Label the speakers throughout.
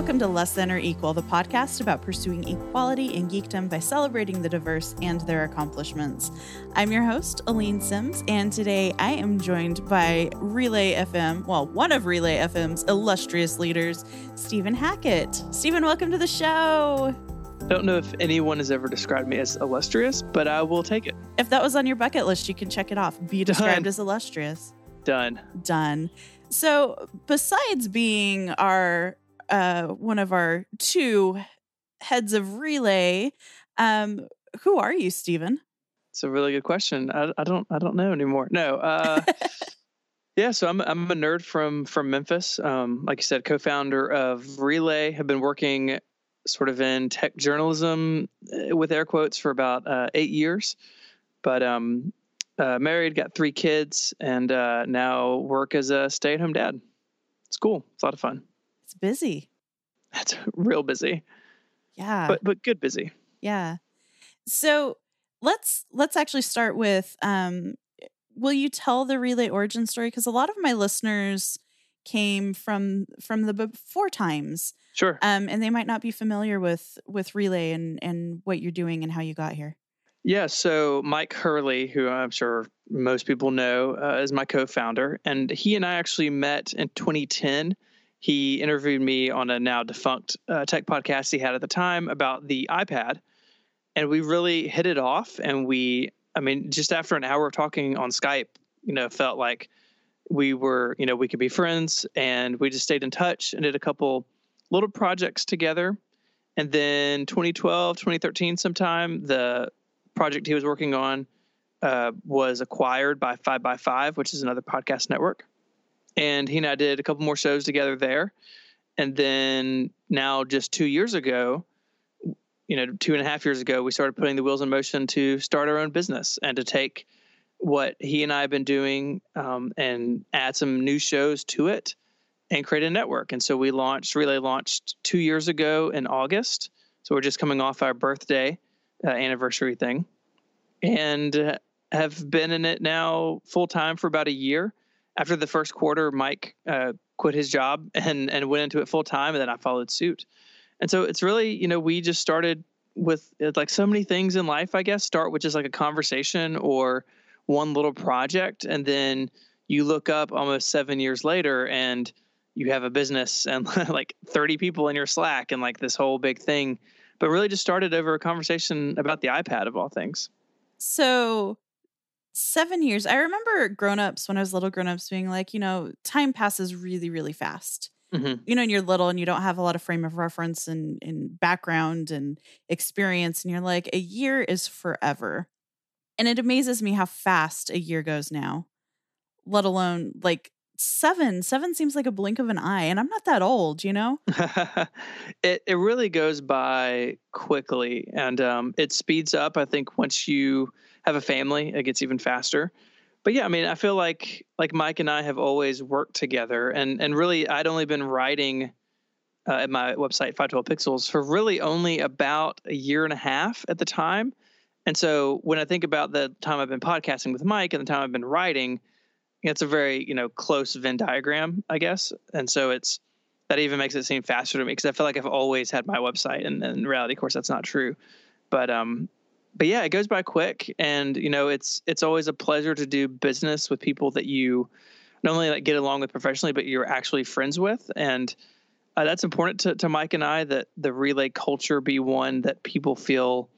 Speaker 1: Welcome to Less Than or Equal, the podcast about pursuing equality in geekdom by celebrating the diverse and their accomplishments. I'm your host, Aleen Simms, and today I am joined by Relay FM, well, one of Relay FM's illustrious leaders, Stephen Hackett. Stephen, welcome to the show.
Speaker 2: I don't know if anyone has ever described me as illustrious, but I will take it.
Speaker 1: If that was on your bucket list, you can check it off. Be described Done. as illustrious.
Speaker 2: Done.
Speaker 1: Done. So, besides being our uh, one of our two heads of relay, um, who are you, Stephen?
Speaker 2: It's a really good question. I, I don't I don't know anymore. No. Uh, yeah, so I'm I'm a nerd from from Memphis. Um, like you said, co-founder of Relay. Have been working sort of in tech journalism uh, with air quotes for about uh, eight years, but um, uh, married, got three kids, and uh, now work as a stay at home dad. It's cool. It's a lot of fun.
Speaker 1: It's busy.
Speaker 2: That's real busy.
Speaker 1: Yeah.
Speaker 2: But but good busy.
Speaker 1: Yeah. So let's let's actually start with um will you tell the relay origin story because a lot of my listeners came from from the before times
Speaker 2: sure
Speaker 1: um and they might not be familiar with with relay and and what you're doing and how you got here
Speaker 2: yeah, so Myke Hurley, who I'm sure most people know, uh, is my co-founder, and he and I actually met in 2010. He interviewed me on a now defunct uh, tech podcast he had at the time about the iPad, and we really hit it off. And we, I mean, just after an hour of talking on Skype, you know, felt like we were, you know, we could be friends, and we just stayed in touch and did a couple little projects together. And then 2012, 2013, sometime the project he was working on uh, was acquired by Five by Five, which is another podcast network. And he and I did a couple more shows together there. And then now, just two years ago, you know, two and a half years ago, we started putting the wheels in motion to start our own business and to take what he and I have been doing um, and add some new shows to it and create a network. And so we launched, Relay launched two years ago in August. So we're just coming off our birthday uh, anniversary thing, and have been in it now full time for about a year. After the first quarter, Myke uh, quit his job and and went into it full time, and then I followed suit. And so it's really, you know, we just started with like so many things in life. I guess start with just like a conversation or one little project, and then you look up almost seven years later and you have a business and like 30 people in your slack and like this whole big thing but really just started over a conversation about the iPad of all things.
Speaker 1: So, seven years. I remember grown-ups when I was little grown-ups being like, you know, time passes really, really fast. Mm-hmm. You know, and you're little and you don't have a lot of frame of reference and, and background and experience, and you're like, a year is forever. And it amazes me how fast a year goes now, let alone like seven. Seven seems like a blink of an eye, and I'm not that old, you know.
Speaker 2: it it really goes by quickly, and um, it speeds up. I think once you have a family, it gets even faster. But yeah, I mean, I feel like like Myke and I have always worked together, and and really, I'd only been writing uh, at my website 512 Pixels for really only about a year and a half at the time. And so when I think about the time I've been podcasting with Myke and the time I've been writing, it's a very you know close Venn diagram, I guess, and so it's that even makes it seem faster to me because I feel like I've always had my website, and, and in reality, of course, that's not true. But um, but yeah, it goes by quick, and you know, it's it's always a pleasure to do business with people that you not only like get along with professionally, but you're actually friends with, and uh, that's important to, to Myke and I that the relay culture be one that people feel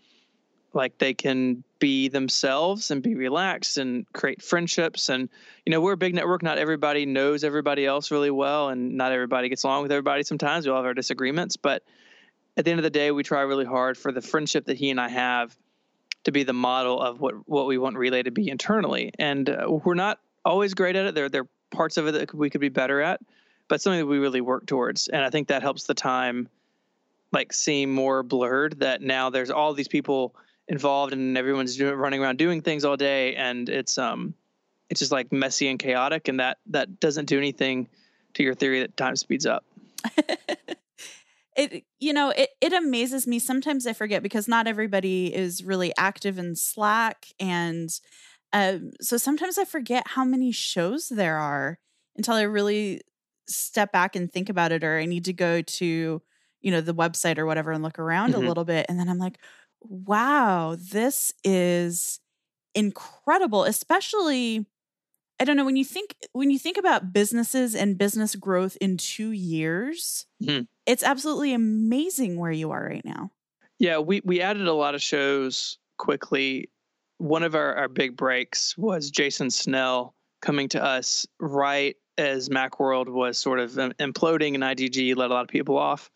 Speaker 2: like they can be themselves and be relaxed and create friendships. And you know we're a big network. Not everybody knows everybody else really well and not everybody gets along with everybody. Sometimes we all have our disagreements but at the end of the day we try really hard for the friendship that he and i have to be the model of what what we want relay to be internally. And uh, we're not always great at it. There there are parts of it that we could be better at but something that we really work towards. And i think that helps the time like seem more blurred that now there's all these people involved and everyone's doing, running around doing things all day. And it's um it's just like messy and chaotic. And that that doesn't do anything to your theory that time speeds up
Speaker 1: it you know it, it amazes me sometimes i forget because not everybody is really active in slack and um, so sometimes i forget how many shows there are until i really step back and think about it or i need to go to you know, the website or whatever and look around mm-hmm. a little bit. And then I'm like, wow, this is incredible, especially I don't know when you think when you think about businesses and business growth in 2 years, mm-hmm. it's absolutely amazing where you are right now.
Speaker 2: Yeah, we we added a lot of shows quickly. One of our, our big breaks was Jason Snell coming to us right as Macworld was sort of imploding and IDG let a lot of people off.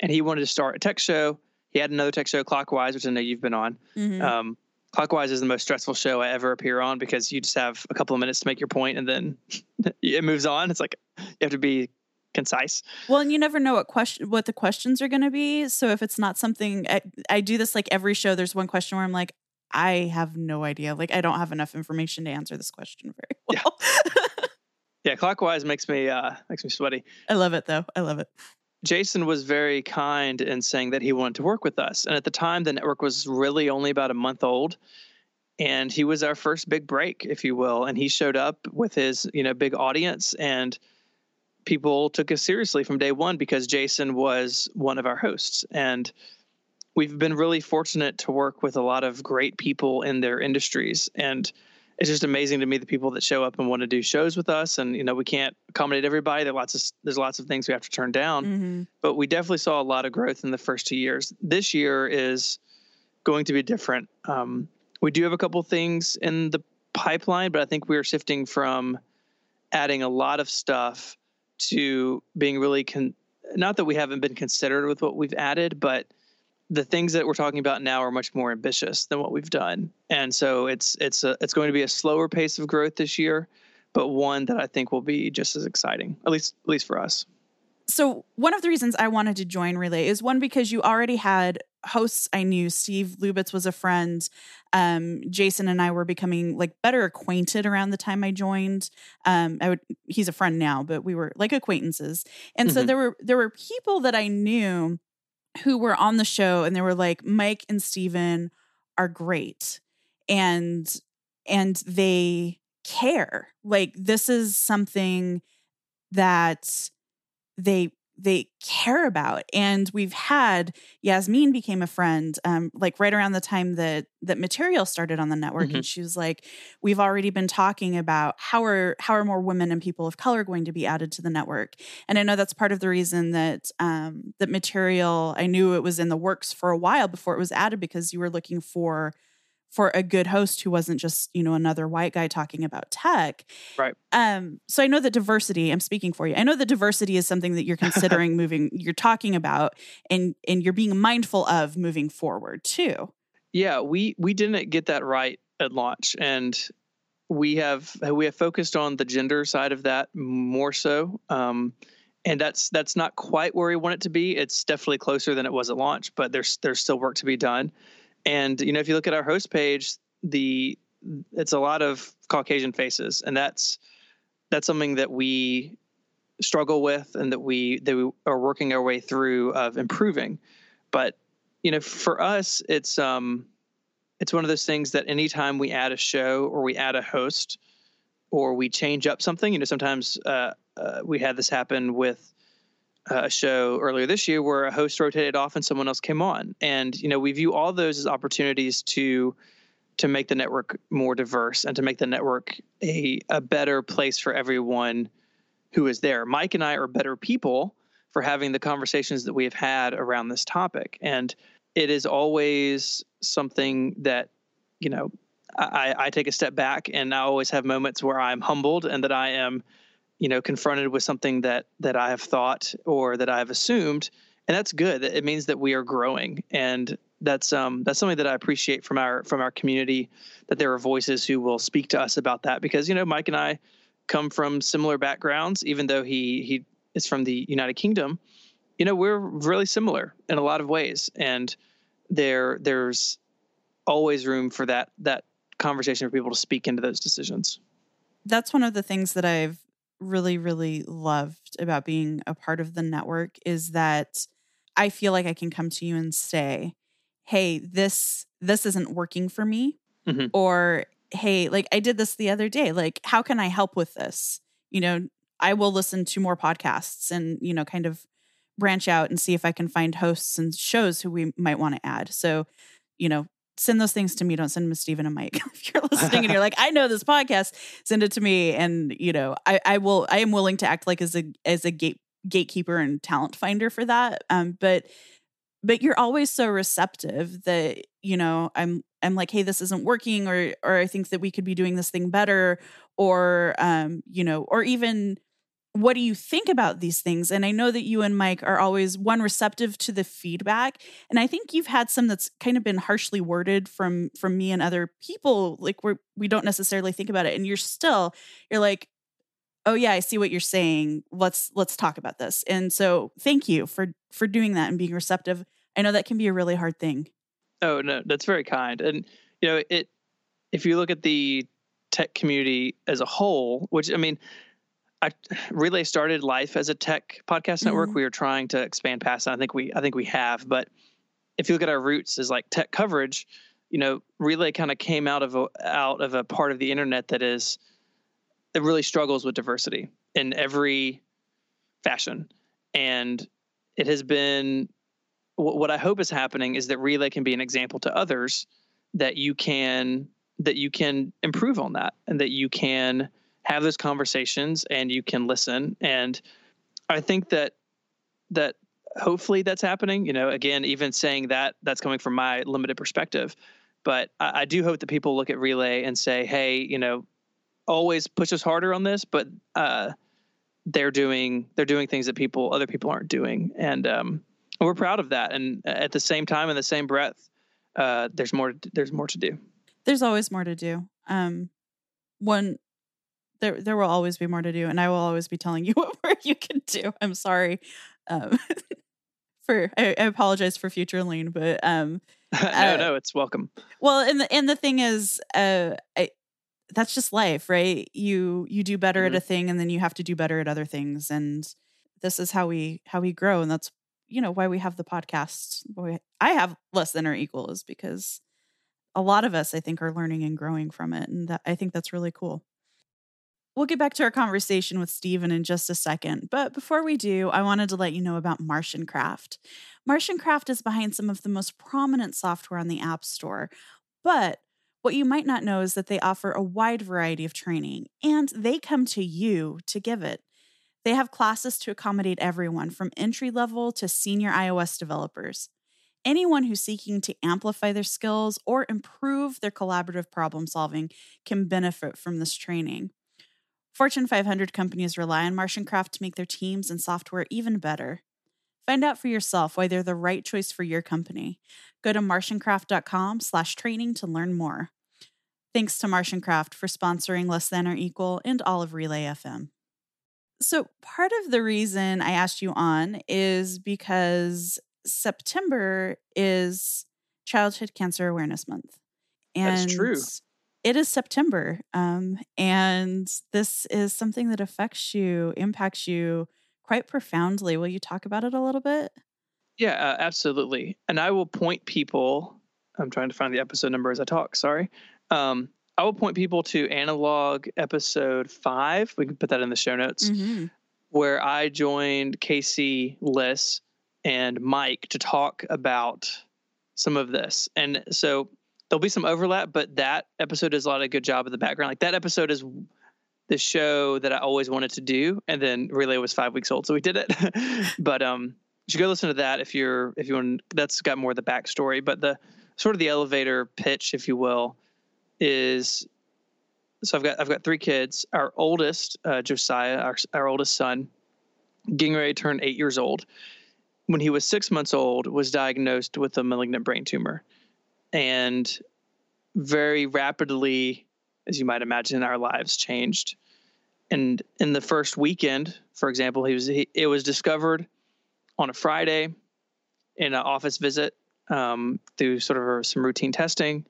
Speaker 2: And he wanted to start a tech show. He had another tech show, Clockwise, which I know you've been on. Mm-hmm. Um, Clockwise is the most stressful show I ever appear on because you just have a couple of minutes to make your point and then it moves on. It's like you have to be concise.
Speaker 1: Well, and you never know what question what the questions are going to be. So if it's not something I, I, do this like every show there's one question where I'm like I have no idea. Like I don't have enough information to answer this question very well.
Speaker 2: Yeah, yeah clockwise makes me uh makes me sweaty.
Speaker 1: I love it though. I love it.
Speaker 2: Jason was very kind in saying that he wanted to work with us. And at the time, the network was really only about a month old. And he was our first big break, if you will. And he showed up with his, you know, big audience and people took us seriously from day one because Jason was one of our hosts. And we've been really fortunate to work with a lot of great people in their industries. And it's just amazing to me the people that show up and want to do shows with us and you know we can't accommodate everybody there's lots of there's lots of things we have to turn down. Mm-hmm. but we definitely saw a lot of growth in the first two years. This year is going to be different. Um, we do have a couple things in the pipeline but i think we're shifting from adding a lot of stuff to being really con- not that we haven't been considered with what we've added but the things that we're talking about now are much more ambitious than what we've done, and so it's it's a, it's going to be a slower pace of growth this year, but one that I think will be just as exciting, at least at least for us.
Speaker 1: So one of the reasons I wanted to join Relay is one because you already had hosts I knew. Steve Lubitz was a friend. Um, Jason and I were becoming like better acquainted around the time I joined. Um, I would he's a friend now, but we were like acquaintances, and mm-hmm. so there were there were people that I knew who were on the show and they were like Myke and Stephen are great and and they care. Like this is something that they they care about and we've had yasmin became a friend um, like right around the time that that material started on the network mm-hmm. and she was like we've already been talking about how are how are more women and people of color going to be added to the network and i know that's part of the reason that um, that material i knew it was in the works for a while before it was added because you were looking for for a good host who wasn't just you know another white guy talking about tech.
Speaker 2: Right.
Speaker 1: Um so i know that diversity i'm speaking for you i know that diversity is something that you're considering moving you're talking about and and you're being mindful of moving forward too.
Speaker 2: Yeah we we didn't get that right at launch and we have we have focused on the gender side of that more so um and that's that's not quite where we want it to be. It's definitely closer than it was at launch but there's there's still work to be done and you know, if you look at our host page, the it's a lot of Caucasian faces, and that's that's something that we struggle with, and that we that we are working our way through of improving. But you know, for us, it's um, it's one of those things that anytime we add a show or we add a host or we change up something, you know, sometimes uh, uh, we had this happen with Uh, a show earlier this year where a host rotated off and someone else came on. And you know we view all those as opportunities to to make the network more diverse and to make the network a, a better place for everyone who is there. Myke and i are better people for having the conversations that we have had around this topic. And it is always something that you know I, I take a step back and i always have moments where i'm humbled and that i am you know confronted with something that that I have thought or that I have assumed, and that's good. It means that we are growing, and that's um that's something that I appreciate from our from our community that there are voices who will speak to us about that because you know Myke and I come from similar backgrounds, even though he he is from the United Kingdom. You know we're really similar in a lot of ways, and there there's always room for that that conversation for people to speak into those decisions.
Speaker 1: That's one of the things that I've really, really loved about being a part of the network is that I feel like I can come to you and say, hey, this this isn't working for me. Mm-hmm. Or hey, like I did this the other day. Like, how can I help with this? You know, I will listen to more podcasts and, you know, kind of branch out and see if I can find hosts and shows who we might want to add. So, you know, send those things to me. Don't send them to Stephen and Myke. if you're listening and you're like, I know this podcast, send it to me. And, you know, I, I will, I am willing to act like as a, as a gate, gatekeeper and talent finder for that. Um, but, but you're always so receptive that, you know, I'm, I'm like, hey, this isn't working, or, or I think that we could be doing this thing better, or, um, you know, or even, what do you think about these things? And i know that you and Myke are always one receptive to the feedback and i think you've had some that's kind of been harshly worded from from me and other people like we're we don't necessarily think about it and you're still you're like oh yeah i see what you're saying. Let's let's talk about this. And so thank you for for doing that and being receptive. I know that can be a really hard thing.
Speaker 2: Oh no that's very kind and you know it if you look at the tech community as a whole which i mean I Relay started life as a tech podcast network. Mm-hmm. We were trying to expand past that. I think we I think we have, but if you look at our roots as like tech coverage, you know, Relay kind of came out of a, out of a part of the internet that is that really struggles with diversity in every fashion, and it has been what I hope is happening is that Relay can be an example to others that you can that you can improve on that and that you can have those conversations and you can listen. And I think that that hopefully that's happening. You know, again, even saying that that's coming from my limited perspective, but I, I do hope that people look at Relay and say, hey, you know, always push us harder on this, but uh, they're doing they're doing things that people other people aren't doing, and um, we're proud of that. And at the same time, in the same breath, uh, there's more there's more to do.
Speaker 1: There's always more to do. Um, one there there will always be more to do, and I will always be telling you what more you can do. I'm sorry. Um, for I, I, apologize for future Aleen, but um,
Speaker 2: no, uh, no, it's welcome.
Speaker 1: Well, and the and the thing is, uh, I, that's just life, right? You you do better mm-hmm. at a thing, and then you have to do better at other things, and this is how we how we grow, and that's you know why we have the podcast. Why I have less than or equal is because a lot of us, I think, are learning and growing from it, and that, I think that's really cool. We'll get back to our conversation with Stephen in just a second, but before we do, I wanted to let you know about Martian Craft. Martian Craft is behind some of the most prominent software on the App Store, but what you might not know is that they offer a wide variety of training, and they come to you to give it. They have classes to accommodate everyone from entry level to senior iOS developers. Anyone who's seeking to amplify their skills or improve their collaborative problem solving can benefit from this training. Fortune 500 companies rely on Martian Craft to make their teams and software even better. Find out for yourself why they're the right choice for your company. Go to martiancraft.com/training to learn more. Thanks to Martian Craft for sponsoring Less Than or Equal and all of Relay FM. So, part of the reason I asked you on is because September is Childhood Cancer Awareness Month.
Speaker 2: And That's true
Speaker 1: it is September. Um, and this is something that affects you, impacts you quite profoundly. Will you talk about it a little bit?
Speaker 2: Yeah, uh, absolutely. And I will point people, I'm trying to find the episode number as I talk, sorry. Um, I will point people to analog episode five. We can put that in the show notes, mm-hmm. where I joined Casey Liss and Myke to talk about some of this. And so there'll be some overlap, but that episode does a lot of good job of the background. Like that episode is the show that I always wanted to do, and then Relay was five weeks old, so we did it. but um, you should go listen to that if you're if you want. That's got more of the backstory, but the sort of the elevator pitch, if you will, is so I've got I've got three kids. Our oldest, uh, Josiah, our our oldest son, getting ready to turn eight years old. When he was six months old, was diagnosed with a malignant brain tumor and very rapidly, as you might imagine, our lives changed. And in the first weekend, for example, he was he, it was discovered on a Friday in an office visit um, through sort of some routine testing,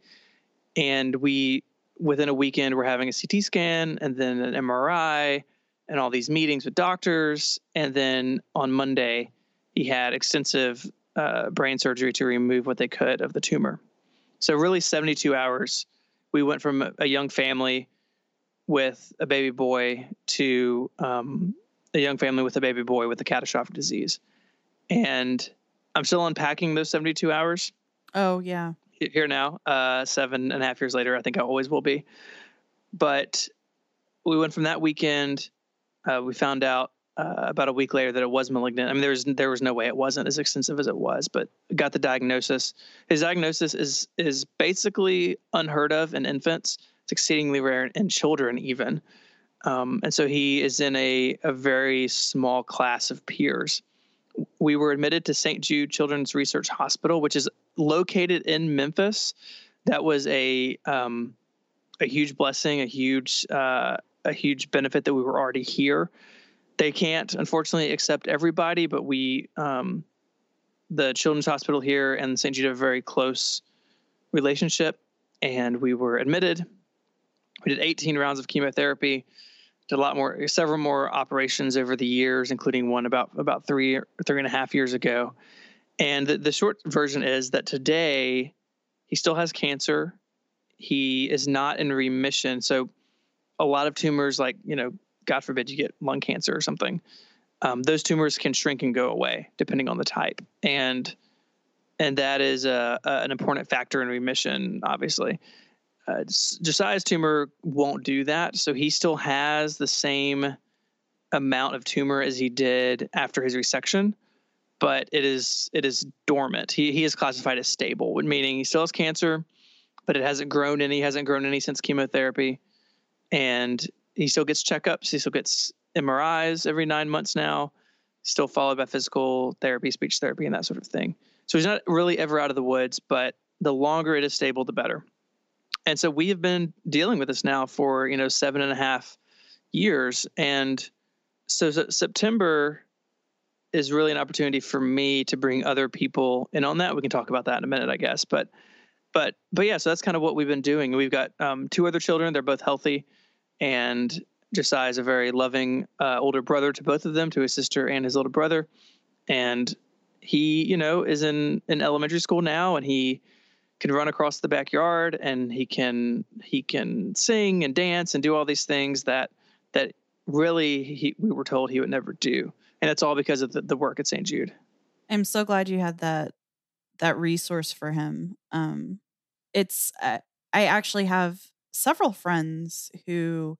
Speaker 2: and we within a weekend we're having a CT scan and then an MRI and all these meetings with doctors, and then on Monday he had extensive uh, brain surgery to remove what they could of the tumor. So really 72 hours. We went from a young family with a baby boy to um, a young family with a baby boy with a catastrophic disease. and I'm still unpacking those 72 hours.
Speaker 1: Oh yeah.
Speaker 2: Here now, uh, seven and a half years later, I think I always will be. But we went from that weekend. Uh, we found out uh, about a week later that it was malignant. I mean, there was there was no way it wasn't as extensive as it was, but got the diagnosis. His diagnosis is is basically unheard of in infants. It's exceedingly rare in children, even. Um, and so he is in a, a very small class of peers. We were admitted to St. Jude Children's Research Hospital, which is located in Memphis. That was a um, a huge blessing, a huge uh, a huge benefit that we were already here they can't unfortunately accept everybody, but we, um, the Children's Hospital here and St. Jude have a very close relationship, and we were admitted. We did 18 rounds of chemotherapy, did a lot more, several more operations over the years, including one about about three three and a half years ago. And the, the short version is that today he still has cancer. He is not in remission. So a lot of tumors, like you know God forbid you get lung cancer or something, um, those tumors can shrink and go away depending on the type, and and that is a, a an important factor in remission. Obviously, uh, Josiah's tumor won't do that, so he still has the same amount of tumor as he did after his resection, but it is it is dormant. He he is classified as stable, meaning he still has cancer, but it hasn't grown any. Hasn't grown any since chemotherapy, and he still gets checkups. He still gets MRIs every nine months now, still followed by physical therapy, speech therapy, and that sort of thing. So he's not really ever out of the woods, but the longer it is stable, the better. And so we have been dealing with this now for, you know, seven and a half years. And so, September is really an opportunity for me to bring other people in on that. We can talk about that in a minute, I guess. But, but, but yeah, so that's kind of what we've been doing. We've got um, two other children. They're both healthy and Josiah is a very loving uh, older brother to both of them, to his sister and his little brother. And he, you know, is in in elementary school now, and he can run across the backyard, and he can he can sing and dance and do all these things that that really he, we were told he would never do, and it's all because of the, the work at St. Jude.
Speaker 1: I'm so glad you had that that resource for him. Um, it's uh, I actually have several friends who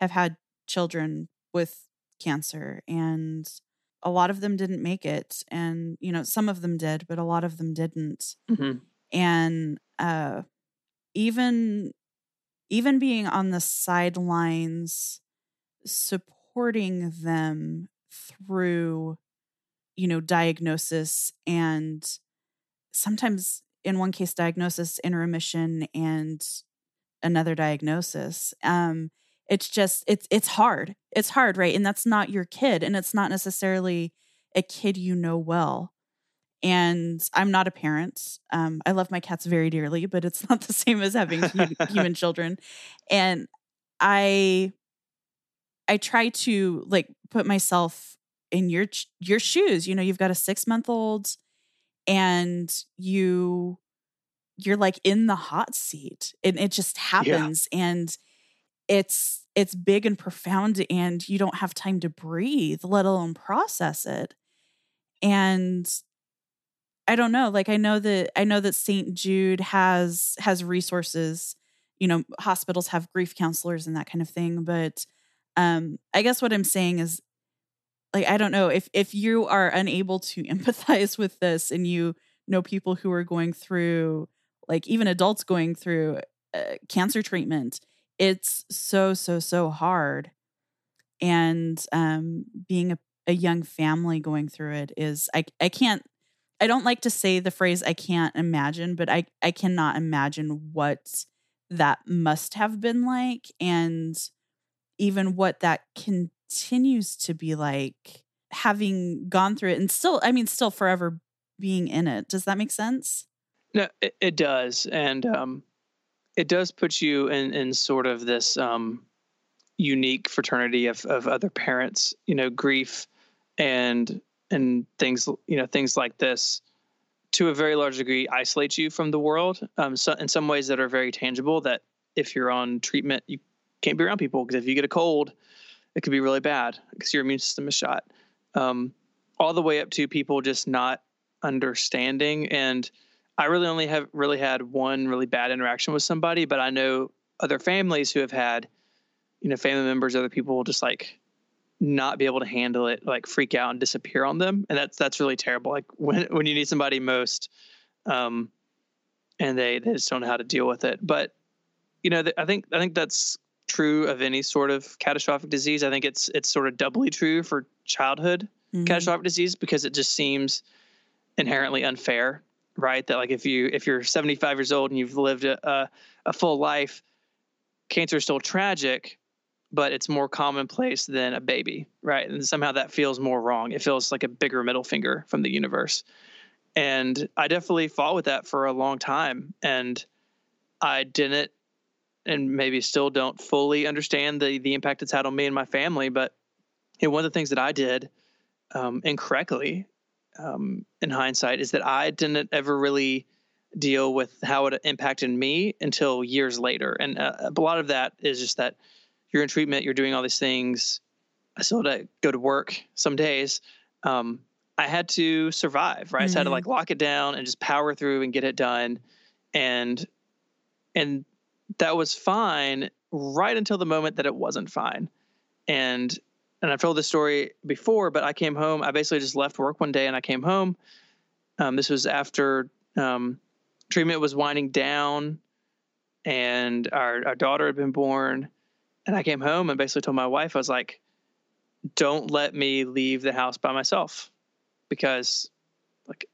Speaker 1: have had children with cancer and a lot of them didn't make it and you know some of them did but a lot of them didn't mm-hmm. and uh even even being on the sidelines supporting them through you know diagnosis and sometimes in one case diagnosis in remission and another diagnosis um it's just it's it's hard it's hard right? And that's not your kid and it's not necessarily a kid you know well. And i'm not a parent um i love my cats very dearly but it's not the same as having human children. And i i try to like put myself in your your shoes you know you've got a 6 month old and you you're like in the hot seat and it just happens yeah. and it's it's big and profound and you don't have time to breathe let alone process it and i don't know like i know that i know that st jude has has resources you know hospitals have grief counselors and that kind of thing but um i guess what i'm saying is like i don't know if if you are unable to empathize with this and you know people who are going through like even adults going through uh, cancer treatment it's so so so hard. And um being a, a young family going through it is i i can't i don't like to say the phrase i can't imagine but i i cannot imagine what that must have been like and even what that continues to be like having gone through it and still i mean still forever being in it. Does that make sense
Speaker 2: no, it, it does, and um, it does put you in in sort of this um, unique fraternity of of other parents. You know, grief and and things you know things like this to a very large degree isolate you from the world um, so in some ways that are very tangible that if you're on treatment you can't be around people because if you get a cold it could be really bad because your immune system is shot um, all the way up to people just not understanding. And I really only have really had one really bad interaction with somebody, but I know other families who have had, you know, family members, other people will just like not be able to handle it, like freak out and disappear on them, and that's that's really terrible. Like when when you need somebody most, um, and they they just don't know how to deal with it. But you know, I think I think that's true of any sort of catastrophic disease. I think it's it's sort of doubly true for childhood mm-hmm. catastrophic disease because it just seems inherently unfair, right? That like if you if you're 75 years old and you've lived a a, a full life, cancer is still tragic, but it's more commonplace than a baby, right? And somehow that feels more wrong. It feels like a bigger middle finger from the universe. And I definitely fought with that for a long time. And I didn't and maybe still don't fully understand the the impact it's had on me and my family. But one of the things that I did um, incorrectly um, in hindsight is that I didn't ever really deal with how it impacted me until years later. And uh, a lot of that is just that you're in treatment, you're doing all these things. I still had to go to work some days. Um, I had to survive, right? Mm-hmm. So I had to like mm-hmm. lock it down and just power through and get it done. And and that was fine right until the moment that it wasn't fine. And and I've told this story before, but I came home. I basically just left work one day and I came home. Um, this was after um, treatment was winding down, and our our daughter had been born. And I came home and basically told my wife, I was like, don't let me leave the house by myself because like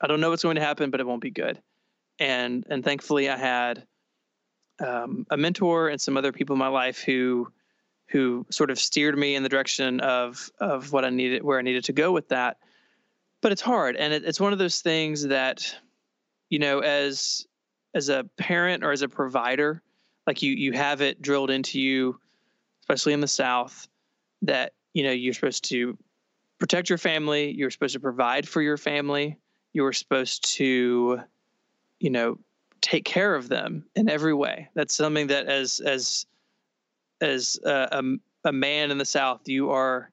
Speaker 2: I don't know what's going to happen, but it won't be good. And and thankfully I had um, a mentor and some other people in my life who who sort of steered me in the direction of of what I needed, where I needed to go with that. But it's hard, and it, it's one of those things that, you know, as as a parent or as a provider, like you you have it drilled into you, especially in the South, that you know you're supposed to protect your family, you're supposed to provide for your family, you're supposed to, you know, take care of them in every way. That's something that as as as a, a, a man in the South, you are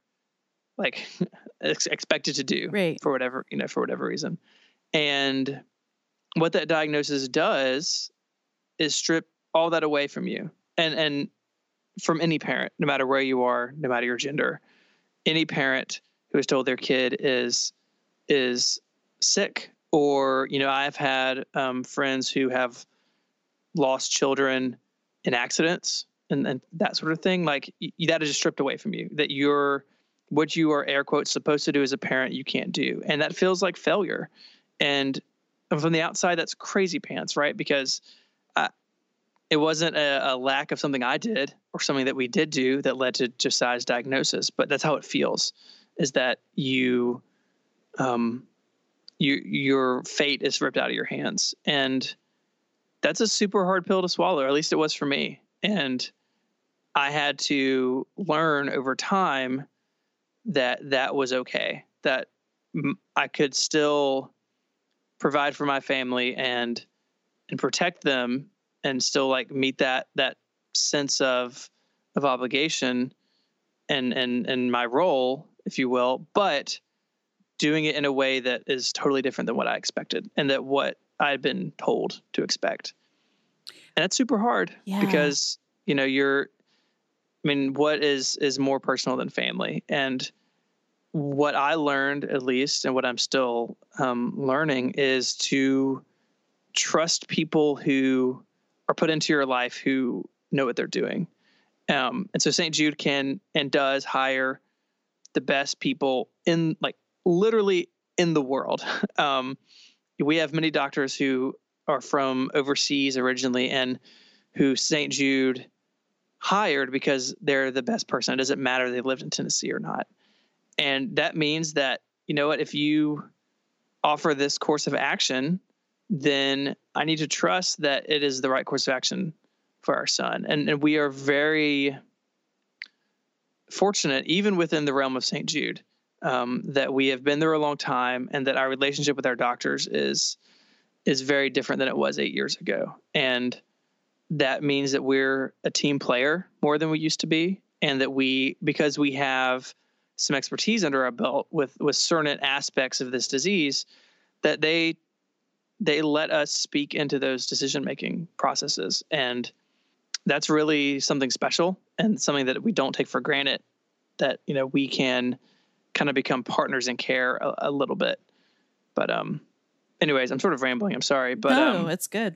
Speaker 2: like ex- expected to do
Speaker 1: right.
Speaker 2: for whatever you know for whatever reason. And what that diagnosis does is strip all that away from you, and and from any parent, no matter where you are, no matter your gender, any parent who is told their kid is is sick or you know i've had um, friends who have lost children in accidents and, and that sort of thing like y- that is just stripped away from you that you're what you are air quotes supposed to do as a parent you can't do and that feels like failure and from the outside that's crazy pants right because I, it wasn't a, a, lack of something i did or something that we did do that led to josiah's diagnosis but that's how it feels is that you um, you, your fate is ripped out of your hands. And that's a super hard pill to swallow, or at least it was for me. And I had to learn over time that that was okay, that I could still provide for my family and and protect them and still like meet that that sense of of obligation and and and my role if you will but doing it in a way that is totally different than what I expected and that what I'd been told to expect. And that's super hard yeah. because, you know, you're I mean, what is is more personal than family? And what I learned at least and what I'm still um, learning is to trust people who are put into your life who know what they're doing. Um, and so St. Jude can and does hire the best people in like literally in the world. Um, we have many doctors who are from overseas originally and who St. Jude hired because they're the best person. It doesn't matter they lived in Tennessee or not. And that means that, you know what, if you offer this course of action, then I need to trust that it is the right course of action for our son. And, and we are very fortunate, even within the realm of St. Jude, um, that we have been there a long time and that our relationship with our doctors is is very different than it was eight years ago. And that means that we're a team player more than we used to be and that we because we have some expertise under our belt with with certain aspects of this disease that they they let us speak into those decision making processes. And that's really something special and something that we don't take for granted that you know we can kind of become partners in care a, a little bit. But um anyways i'm sort of rambling i'm sorry but
Speaker 1: no,
Speaker 2: um
Speaker 1: it's good.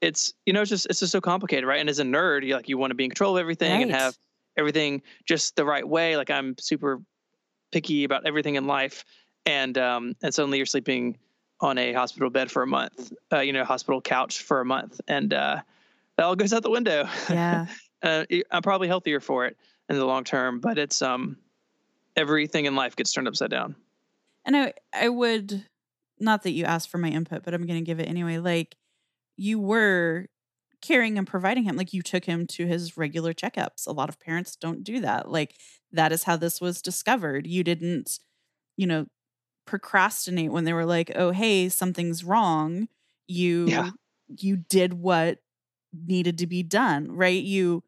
Speaker 2: it's you know it's just it's just so complicated right? And as a nerd you like you want to be in control of everything right. and have everything just the right way like i'm super picky about everything in life. And um and suddenly you're sleeping on a hospital bed for a month uh, you know hospital couch for a month and uh that all goes out the window.
Speaker 1: Yeah.
Speaker 2: Uh, i'm probably healthier for it in the long term but it's um everything in life gets turned upside down.
Speaker 1: And i i would not that you asked for my input but i'm going to give it anyway like you were caring and providing him like you took him to his regular checkups. A lot of parents don't do that like that is how this was discovered. You didn't you know procrastinate when they were like oh hey something's wrong. You yeah. you did what needed to be done right? You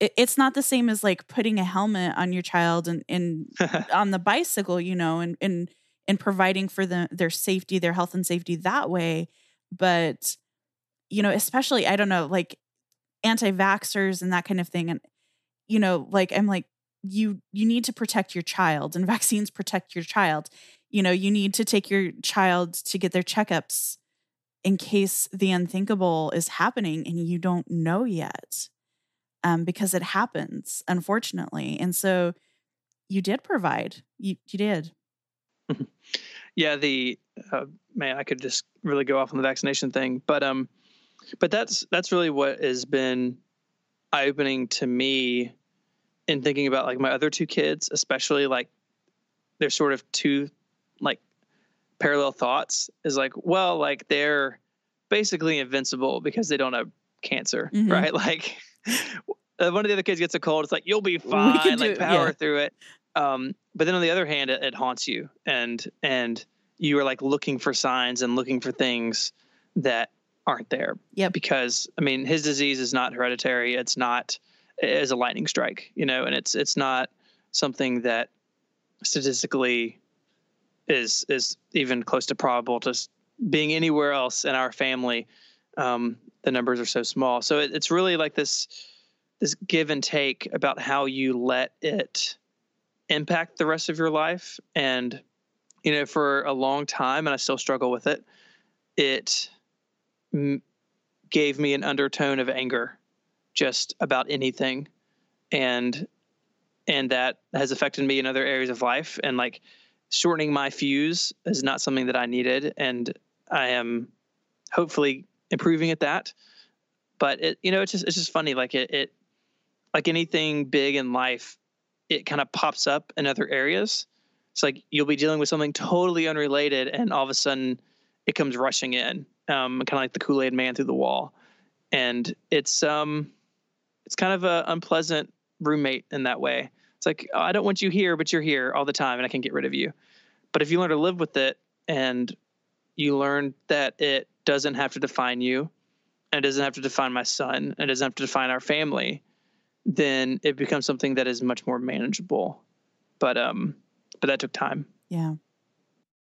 Speaker 1: it, it's not the same as like putting a helmet on your child and, and on the bicycle you know and and and providing for the, their safety their health and safety that way. But you know, especially, I don't know, like anti vaxxers and that kind of thing. And, you know, like, I'm like, you you need to protect your child and vaccines protect your child. You know you need to take your child to get their checkups in case the unthinkable is happening and you don't know yet um, because it happens unfortunately. And so you did provide. You, you did
Speaker 2: yeah the uh, man i could just really go off on the vaccination thing but um but that's that's really what has been eye opening to me in thinking about like my other two kids, especially like they're sort of two like parallel thoughts is like, well, like they're basically invincible because they don't have cancer, mm-hmm. right? Like one of the other kids gets a cold, it's like you'll be fine, like power yeah. through it. Um, but then on the other hand, it, it haunts you, and and you are like looking for signs and looking for things that aren't there.
Speaker 1: Yeah.
Speaker 2: Because I mean, his disease is not hereditary. It's not as a lightning strike, you know, and it's it's not something that statistically is is even close to probable to being anywhere else in our family. Um, the numbers are so small, so it, it's really like this this give and take about how you let it impact the rest of your life. And you know, for a long time, and I still struggle with it. It m- gave me an undertone of anger just about anything and and that has affected me in other areas of life and like shortening my fuse is not something that I needed and I am hopefully improving at that but it you know it's just it's just funny like it, it like anything big in life it kind of pops up in other areas it's like you'll be dealing with something totally unrelated and all of a sudden it comes rushing in um, kind of like the Kool Aid Man through the wall, and it's um, it's kind of a unpleasant roommate in that way. It's like oh, I don't want you here, but you're here all the time, and I can get rid of you. But if you learn to live with it, and you learn that it doesn't have to define you, and it doesn't have to define my son, and it doesn't have to define our family, then it becomes something that is much more manageable. But um, but that took time.
Speaker 1: Yeah.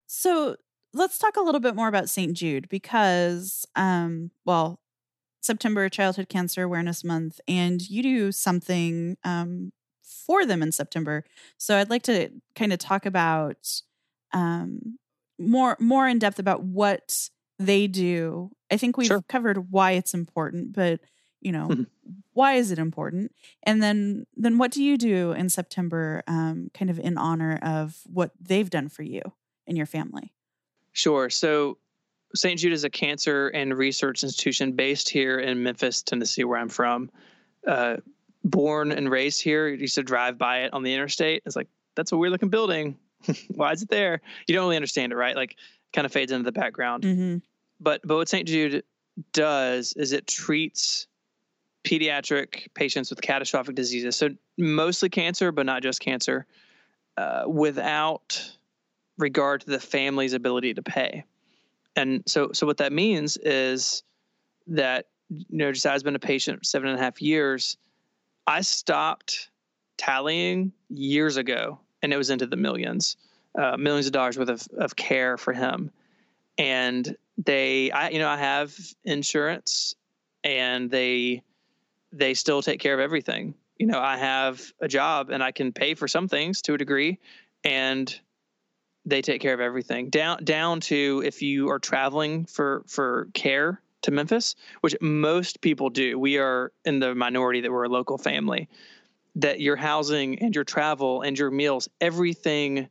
Speaker 1: So let's talk a little bit more about St. Jude because, um, well, September Childhood Cancer Awareness Month, and you do something um, for them in September. So I'd like to kind of talk about um, more more in depth about what they do. I think we've sure. covered why it's important, but you know mm-hmm. why is it important and then then what do you do in september um, kind of in honor of what they've done for you and your family
Speaker 2: Sure. So St. Jude is a cancer and research institution based here in Memphis, Tennessee, where I'm from. Uh, born and raised here, used to drive by it on the interstate. It's like, that's a weird looking building. Why is it there? You don't really understand it, right? Like, kind of fades into the background.
Speaker 1: Mm-hmm.
Speaker 2: But but what St. Jude does is it treats pediatric patients with catastrophic diseases, so mostly cancer, but not just cancer, uh, without regard to the family's ability to pay. And so, so what that means is that, you know, just I've been a patient for seven and a half years. I stopped tallying years ago and it was into the millions, uh, millions of dollars worth of, of care for him. And they, I, you know, I have insurance, and they, they still take care of everything. You know, I have a job, and I can pay for some things to a degree, and they take care of everything down down to if you are traveling for for care to Memphis, which most people do. We are in the minority that we're a local family. That your housing and your travel and your meals, everything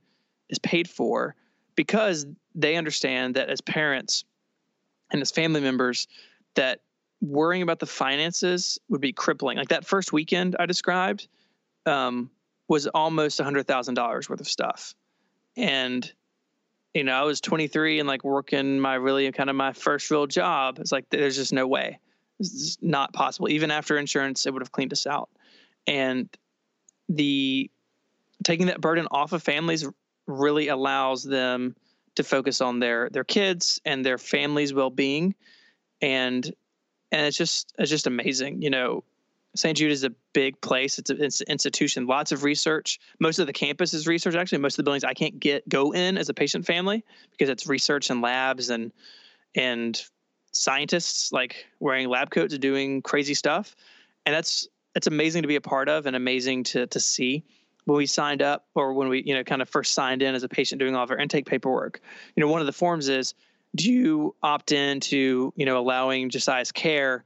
Speaker 2: is paid for because they understand that as parents and as family members, that worrying about the finances would be crippling. Like that first weekend I described um, was almost a hundred thousand dollars worth of stuff, and you know, I was 23 and like working my really kind of my first real job. It's like there's just no way. It's not possible. Even after insurance, it would have cleaned us out. And the taking that burden off of families really allows them to focus on their their kids and their family's well-being and and it's just it's just amazing you know St. Jude is a big place. It's, an institution. Lots of research. Most of the campus is research. Actually, most of the buildings I can't get go in as a patient family because it's research and labs and and scientists like wearing lab coats doing crazy stuff. And that's it's amazing to be a part of and amazing to to see. When we signed up or when we you know kind of first signed in as a patient doing all of our intake paperwork, you know one of the forms is do you opt in to you know allowing Josiah's care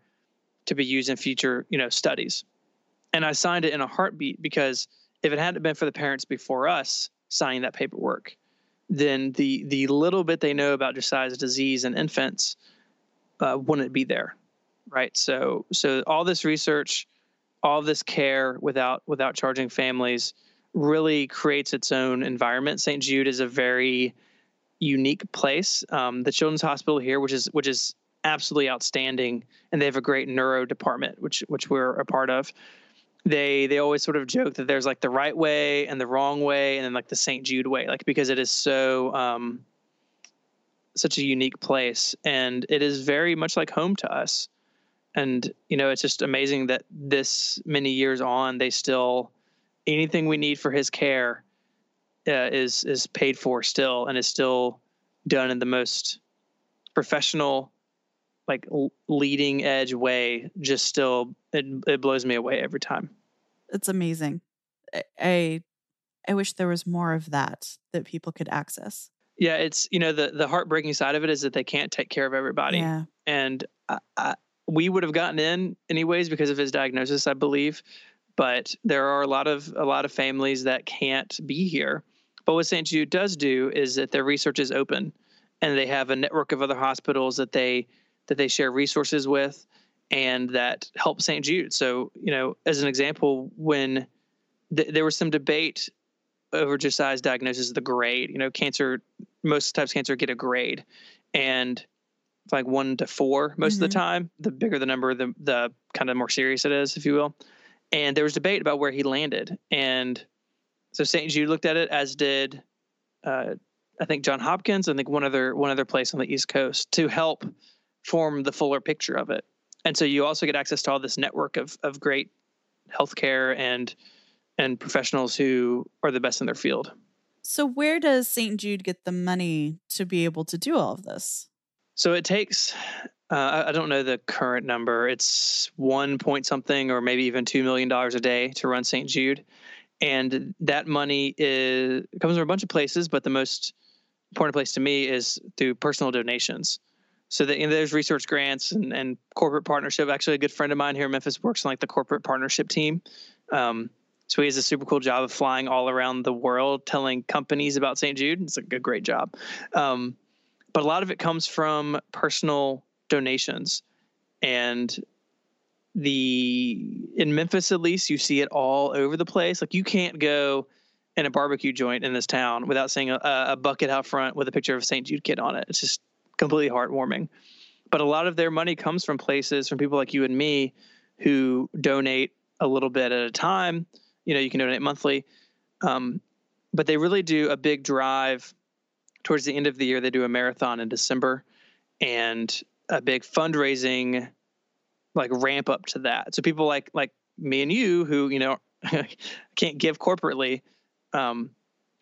Speaker 2: to be used in future, you know, studies. And I signed it in a heartbeat because if it hadn't been for the parents before us signing that paperwork, then the the little bit they know about Josiah's disease in infants uh, wouldn't be there, right? So so all this research, all this care without without charging families really creates its own environment. St. Jude is a very unique place. Um, the Children's Hospital here, which is which is absolutely outstanding, and they have a great neuro department, which which we're a part of. They they always sort of joke that there's like the right way and the wrong way, and then like the St. Jude way, like because it is so um, such a unique place, and it is very much like home to us. And you know, it's just amazing that this many years on, they still anything we need for his care uh, is is paid for still, and is still done in the most professional like leading edge way just still it, it blows me away every time.
Speaker 1: It's amazing. I, I wish there was more of that that people could access.
Speaker 2: Yeah it's you know the the heartbreaking side of it is that they can't take care of everybody.
Speaker 1: Yeah.
Speaker 2: and I, I, we would have gotten in anyways because of his diagnosis i believe but there are a lot of a lot of families that can't be here but what st jude does do is that their research is open and they have a network of other hospitals that they that they share resources with and that help St. Jude. So, you know, as an example, when th- there was some debate over Josiah's diagnosis of the grade, you know, cancer, most types of cancer get a grade. And like one to four most mm-hmm. of the mm-hmm. time, the bigger the number, the, the kind of more serious it is, if you will. And there was debate about where he landed. And so St. Jude looked at it, as did, uh, I think John Hopkins, I think one other one other place on the East Coast to help form the fuller picture of it. And so you also get access to all this network of of great healthcare and and professionals who are the best in their field.
Speaker 1: So where does St. Jude get the money to be able to do all of this?
Speaker 2: So it takes uh, I don't know the current number. It's one point something, or maybe even two million dollars a day to run St. Jude, and that money is comes from a bunch of places. But the most important place to me is through personal donations so that there's research grants and, and corporate partnership. Actually, a good friend of mine here in Memphis works on like the corporate partnership team. Um, so he has a super cool job of flying all around the world, telling companies about St. Jude. It's like a great job. Um, but a lot of it comes from personal donations, and the in Memphis at least you see it all over the place. Like you can't go in a barbecue joint in this town without seeing a, a bucket out front with a picture of a St. Jude kid on it. It's just completely heartwarming. But a lot of their money comes from places, from people like you and me who donate a little bit at a time. You know, you can donate monthly. Um, but they really do a big drive towards the end of the year. They do a marathon in December and a big fundraising like ramp up to that. So people like like me and you who, you know, can't give corporately, um,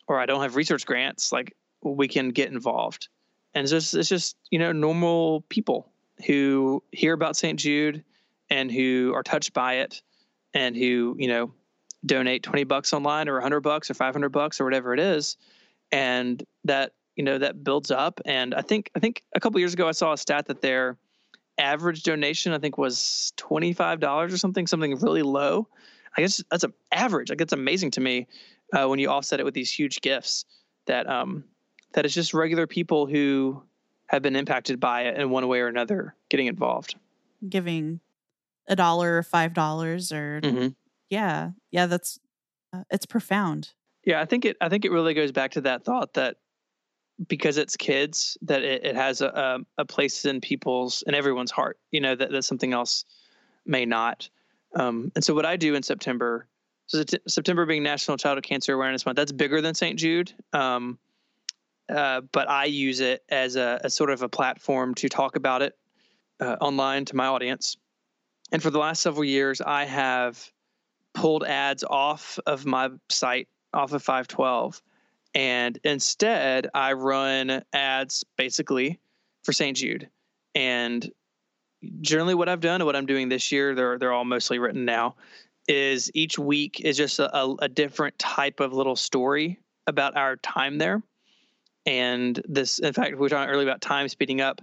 Speaker 2: or I don't have research grants, like we can get involved. And it's just, it's just, you know, normal people who hear about St. Jude and who are touched by it and who, you know, donate 20 bucks online or 100 bucks or 500 bucks or whatever it is. And that, you know, that builds up. And I think, I think a couple years ago, I saw a stat that their average donation, I think was $25 or something, something really low. I guess that's an average. Like that's amazing to me uh, when you offset it with these huge gifts that, um, that it's just regular people who have been impacted by it in one way or another getting involved.
Speaker 1: Giving a dollar or five dollars or mm-hmm. yeah, yeah, that's uh, it's profound.
Speaker 2: Yeah, I think it. I think it really goes back to that thought that because it's kids that it, it has a, a place in people's and everyone's heart. You know that that something else may not. Um, and so what I do in September, so September being National Childhood Cancer Awareness Month, that's bigger than St. Jude. Um, uh, but I use it as a, a, sort of a platform to talk about it uh, online to my audience. And for the last several years, I have pulled ads off of my site, off of 512. And instead, I run ads basically for St. Jude. And generally, what I've done and what I'm doing this year, they're, they're all mostly written now, is each week is just a, a, a different type of little story about our time there and this in fact we were talking earlier about time speeding up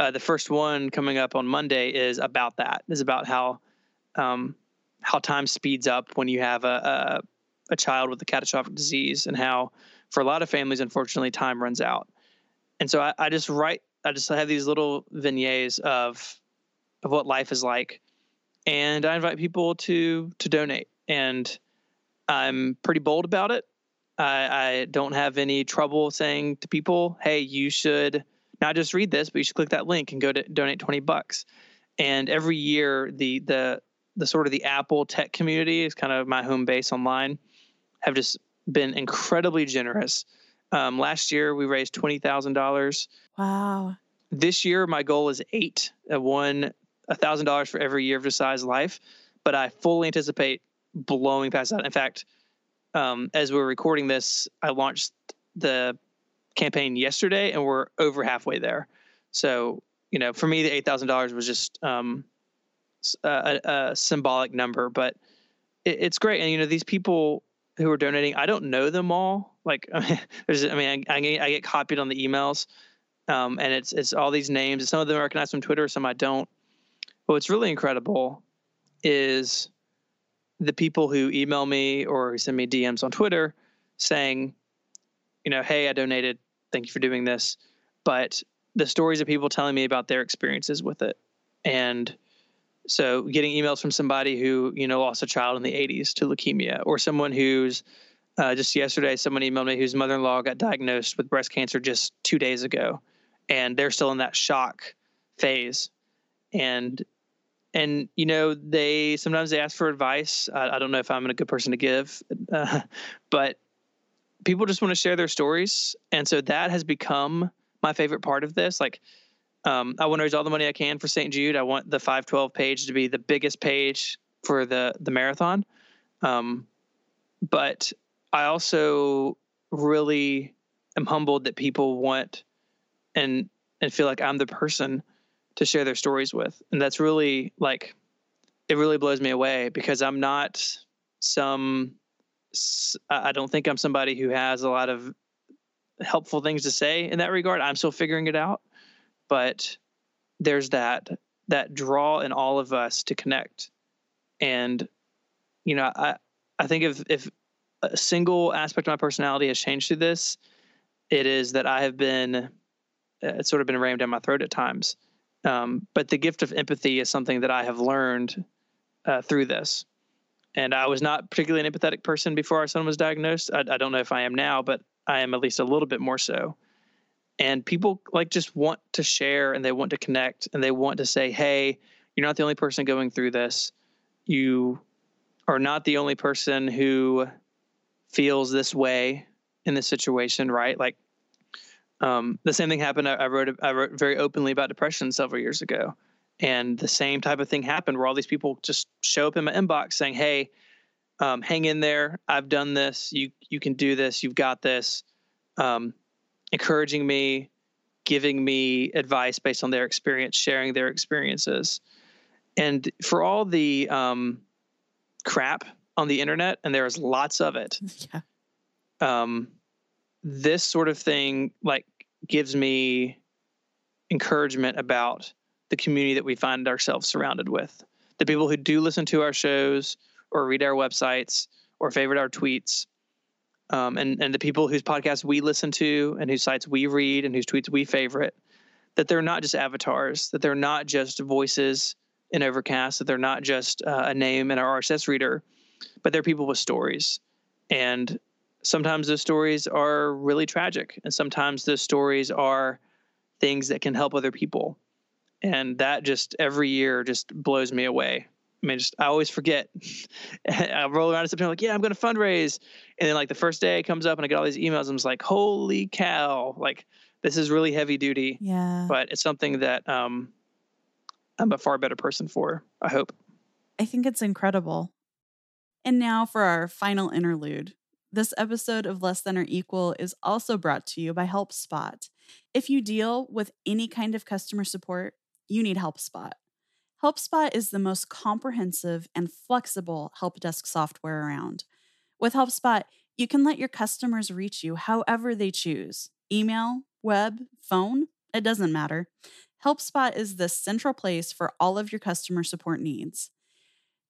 Speaker 2: uh, the first one coming up on monday is about that is about how um, how time speeds up when you have a, a, a child with a catastrophic disease and how for a lot of families unfortunately time runs out. And so I, I just write i just have these little vignettes of of what life is like. And i invite people to to donate. And i'm pretty bold about it. I, I don't have any trouble saying to people, hey, you should not just read this, but you should click that link and go to donate 20 bucks. And every year, the, the, the sort of the Apple tech community is kind of my home base online, have just been incredibly generous. Um, last year, we raised $20,000.
Speaker 1: Wow.
Speaker 2: This year, my goal is eight, uh, one, $1,000 for every year of Josiah's life. But I fully anticipate blowing past that. In fact, um, as we're recording this, I launched the campaign yesterday, and we're over halfway there. So, you know, for me, the eight thousand dollars was just um, a, a, symbolic number, but it, it's great. And you know, these people who are donating, I don't know them all. Like, there's, I mean, I, I, get, I get copied on the emails, um, and it's it's all these names. And Some of them I recognize from Twitter, some I don't. But what's really incredible is the people who email me or send me DMs on Twitter saying, you know, hey, I donated. Thank you for doing this. But the stories of people telling me about their experiences with it. And so getting emails from somebody who, you know, lost a child in the 80s to leukemia or someone who's uh, just yesterday, someone emailed me whose mother in law got diagnosed with breast cancer just two days ago. And they're still in that shock phase. And and you know they sometimes they ask for advice i, I don't know if i'm a good person to give uh, but people just want to share their stories and so that has become my favorite part of this like um, i want to raise all the money i can for st jude i want the 512 page to be the biggest page for the the marathon um, but i also really am humbled that people want and and feel like i'm the person to share their stories with. And that's really like, it really blows me away because I'm not some, I don't think I'm somebody who has a lot of helpful things to say in that regard. I'm still figuring it out. But there's that, that draw in all of us to connect. And, you know, I, I think if, if a single aspect of my personality has changed through this, it is that I have been, it's sort of been rammed down my throat at times um, but the gift of empathy is something that I have learned uh, through this. And I was not particularly an empathetic person before our son was diagnosed. I, I don't know if I am now, but I am at least a little bit more so. And people like just want to share and they want to connect and they want to say, hey, you're not the only person going through this. You are not the only person who feels this way in this situation, right? Like um, the same thing happened. I, I, wrote I wrote very openly about depression several years ago, and the same type of thing happened where all these people just show up in my inbox saying, "Hey, um, hang in there. I've done this. You you can do this. You've got this. Um, encouraging me, giving me advice based on their experience, sharing their experiences, and for all the um, crap on the internet, and there's lots of it.
Speaker 1: Yeah.
Speaker 2: Um, this sort of thing like gives me encouragement about the community that we find ourselves surrounded with. The people who do listen to our shows or read our websites or favorite our tweets. Um, and, and the people whose podcasts we listen to and whose sites we read and whose tweets we favorite, that they're not just avatars, that they're not just voices in Overcast, that they're not just uh, a name in our RSS reader, but they're people with stories. And sometimes those stories are really tragic, and sometimes those stories are things that can help other people. And that just every year just blows me away. I mean, just I always forget. I roll around in September like, yeah, I'm going to fundraise, and then like the first day it comes up and I get all these emails. I'm just like, holy cow! Like this is really heavy duty.
Speaker 1: Yeah.
Speaker 2: But it's something that um, I'm a far better person for. I hope.
Speaker 1: I think it's incredible. And now for our final interlude. This episode of Less Than or Equal is also brought to you by HelpSpot. If you deal with any kind of customer support, you need HelpSpot. HelpSpot is the most comprehensive and flexible help desk software around. With HelpSpot, you can let your customers reach you however they choose email, web, phone, it doesn't matter. HelpSpot is the central place for all of your customer support needs.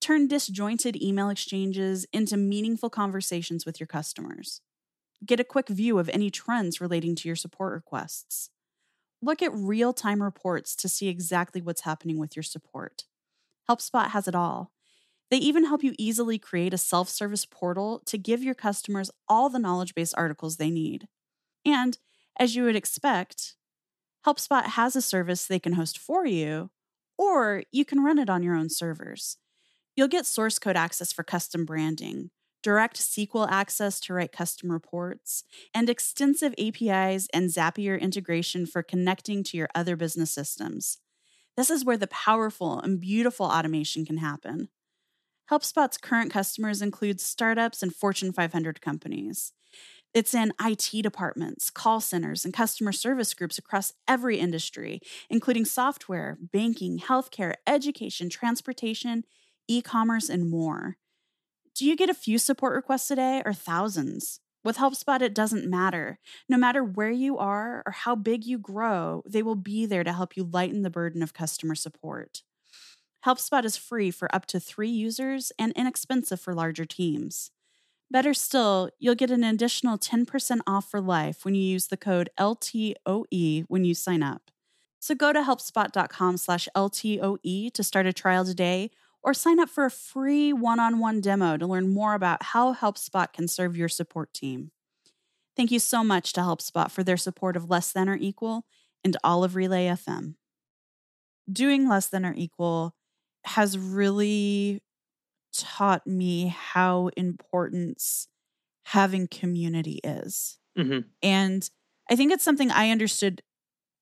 Speaker 1: Turn disjointed email exchanges into meaningful conversations with your customers. Get a quick view of any trends relating to your support requests. Look at real time reports to see exactly what's happening with your support. HelpSpot has it all. They even help you easily create a self service portal to give your customers all the knowledge based articles they need. And as you would expect, HelpSpot has a service they can host for you, or you can run it on your own servers. You'll get source code access for custom branding, direct SQL access to write custom reports, and extensive APIs and Zapier integration for connecting to your other business systems. This is where the powerful and beautiful automation can happen. HelpSpot's current customers include startups and Fortune 500 companies. It's in IT departments, call centers, and customer service groups across every industry, including software, banking, healthcare, education, transportation, e commerce, and more. Do you get a few support requests a day or thousands? With HelpSpot, it doesn't matter. No matter where you are or how big you grow, they will be there to help you lighten the burden of customer support. HelpSpot is free for up to three users and inexpensive for larger teams. Better still, you'll get an additional 10% off for life when you use the code LTOE when you sign up. So go to helpspot.com slash LTOE to start a trial today or sign up for a free one on one demo to learn more about how HelpSpot can serve your support team. Thank you so much to HelpSpot for their support of Less Than or Equal and all of Relay FM. Doing Less Than or Equal has really taught me how important having community is.
Speaker 2: Mm-hmm.
Speaker 1: And I think it's something I understood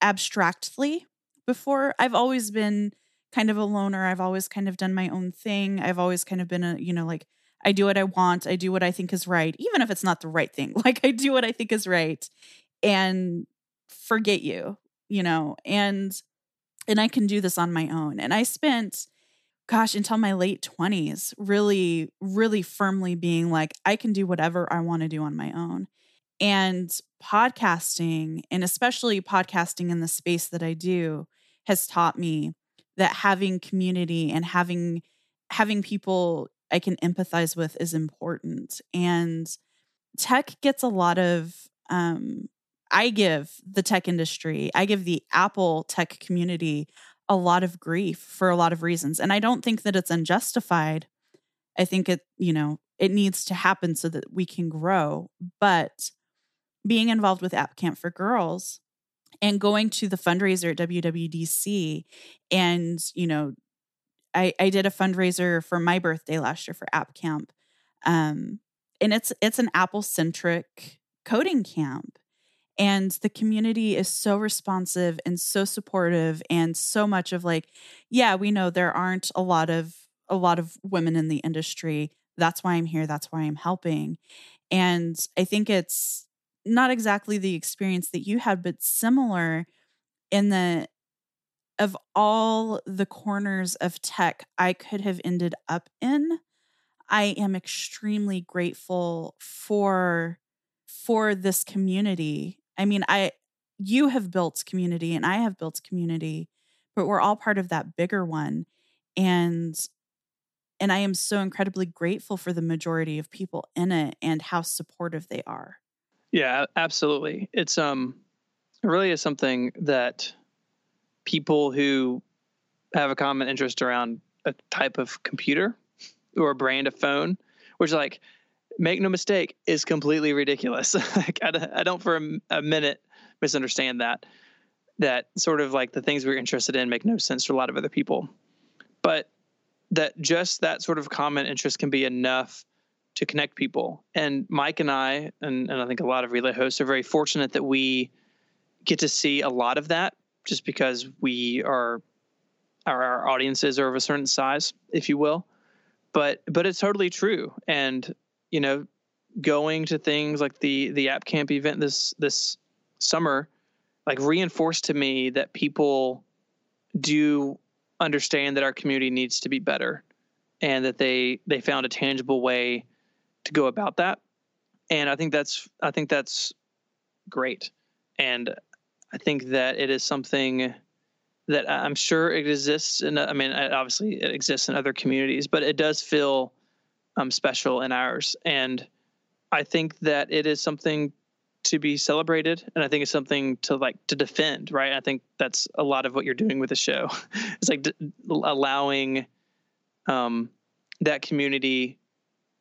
Speaker 1: abstractly before. I've always been kind of a loner. I've always kind of done my own thing. I've always kind of been a, you know, like I do what I want. I do what I think is right, even if it's not the right thing. Like I do what I think is right and forget you, you know, and and I can do this on my own. And I spent gosh, until my late 20s, really, really firmly being like, I can do whatever I want to do on my own. And podcasting, and especially podcasting in the space that I do, has taught me that having community and having having people I can empathize with is important. And tech gets a lot of um I give the tech industry, I give the Apple tech community a lot of grief for a lot of reasons. And I don't think that it's unjustified. I think it, you know, it needs to happen so that we can grow. But being involved with App Camp for Girls and going to the fundraiser at WWDC and you know I, I did a fundraiser for my birthday last year for app camp um, and it's it's an apple centric coding camp and the community is so responsive and so supportive and so much of like yeah we know there aren't a lot of a lot of women in the industry That's why I'm here. That's why I'm helping. And I think it's not exactly the experience that you had, but similar in the of all the corners of tech I could have ended up in, I am extremely grateful for for this community. I mean, I you have built community and I have built community, but we're all part of that bigger one. And and I am so incredibly grateful for the majority of people in it and how supportive they are.
Speaker 2: Yeah, absolutely. It's um really is something that people who have a common interest around a type of computer or a brand of phone, which like make no mistake is completely ridiculous. like I, I don't for a, a minute misunderstand that that sort of like the things we're interested in make no sense to a lot of other people. But that just that sort of common interest can be enough to connect people. And Myke and I, and, and I think a lot of relay hosts are very fortunate that we get to see a lot of that just because we are our, our audiences are of a certain size, if you will. But but it's totally true. And, you know, going to things like the the app camp event this this summer like reinforced to me that people do understand that our community needs to be better and that they they found a tangible way to go about that. And i think that's i think that's great. And i think that it is something that i'm sure it exists in i mean obviously it exists in other communities but it does feel um, special in ours. And i think that it is something to be celebrated and i think it's something to like to defend right? I think that's a lot of what you're doing with the show. It's like d- allowing um, that community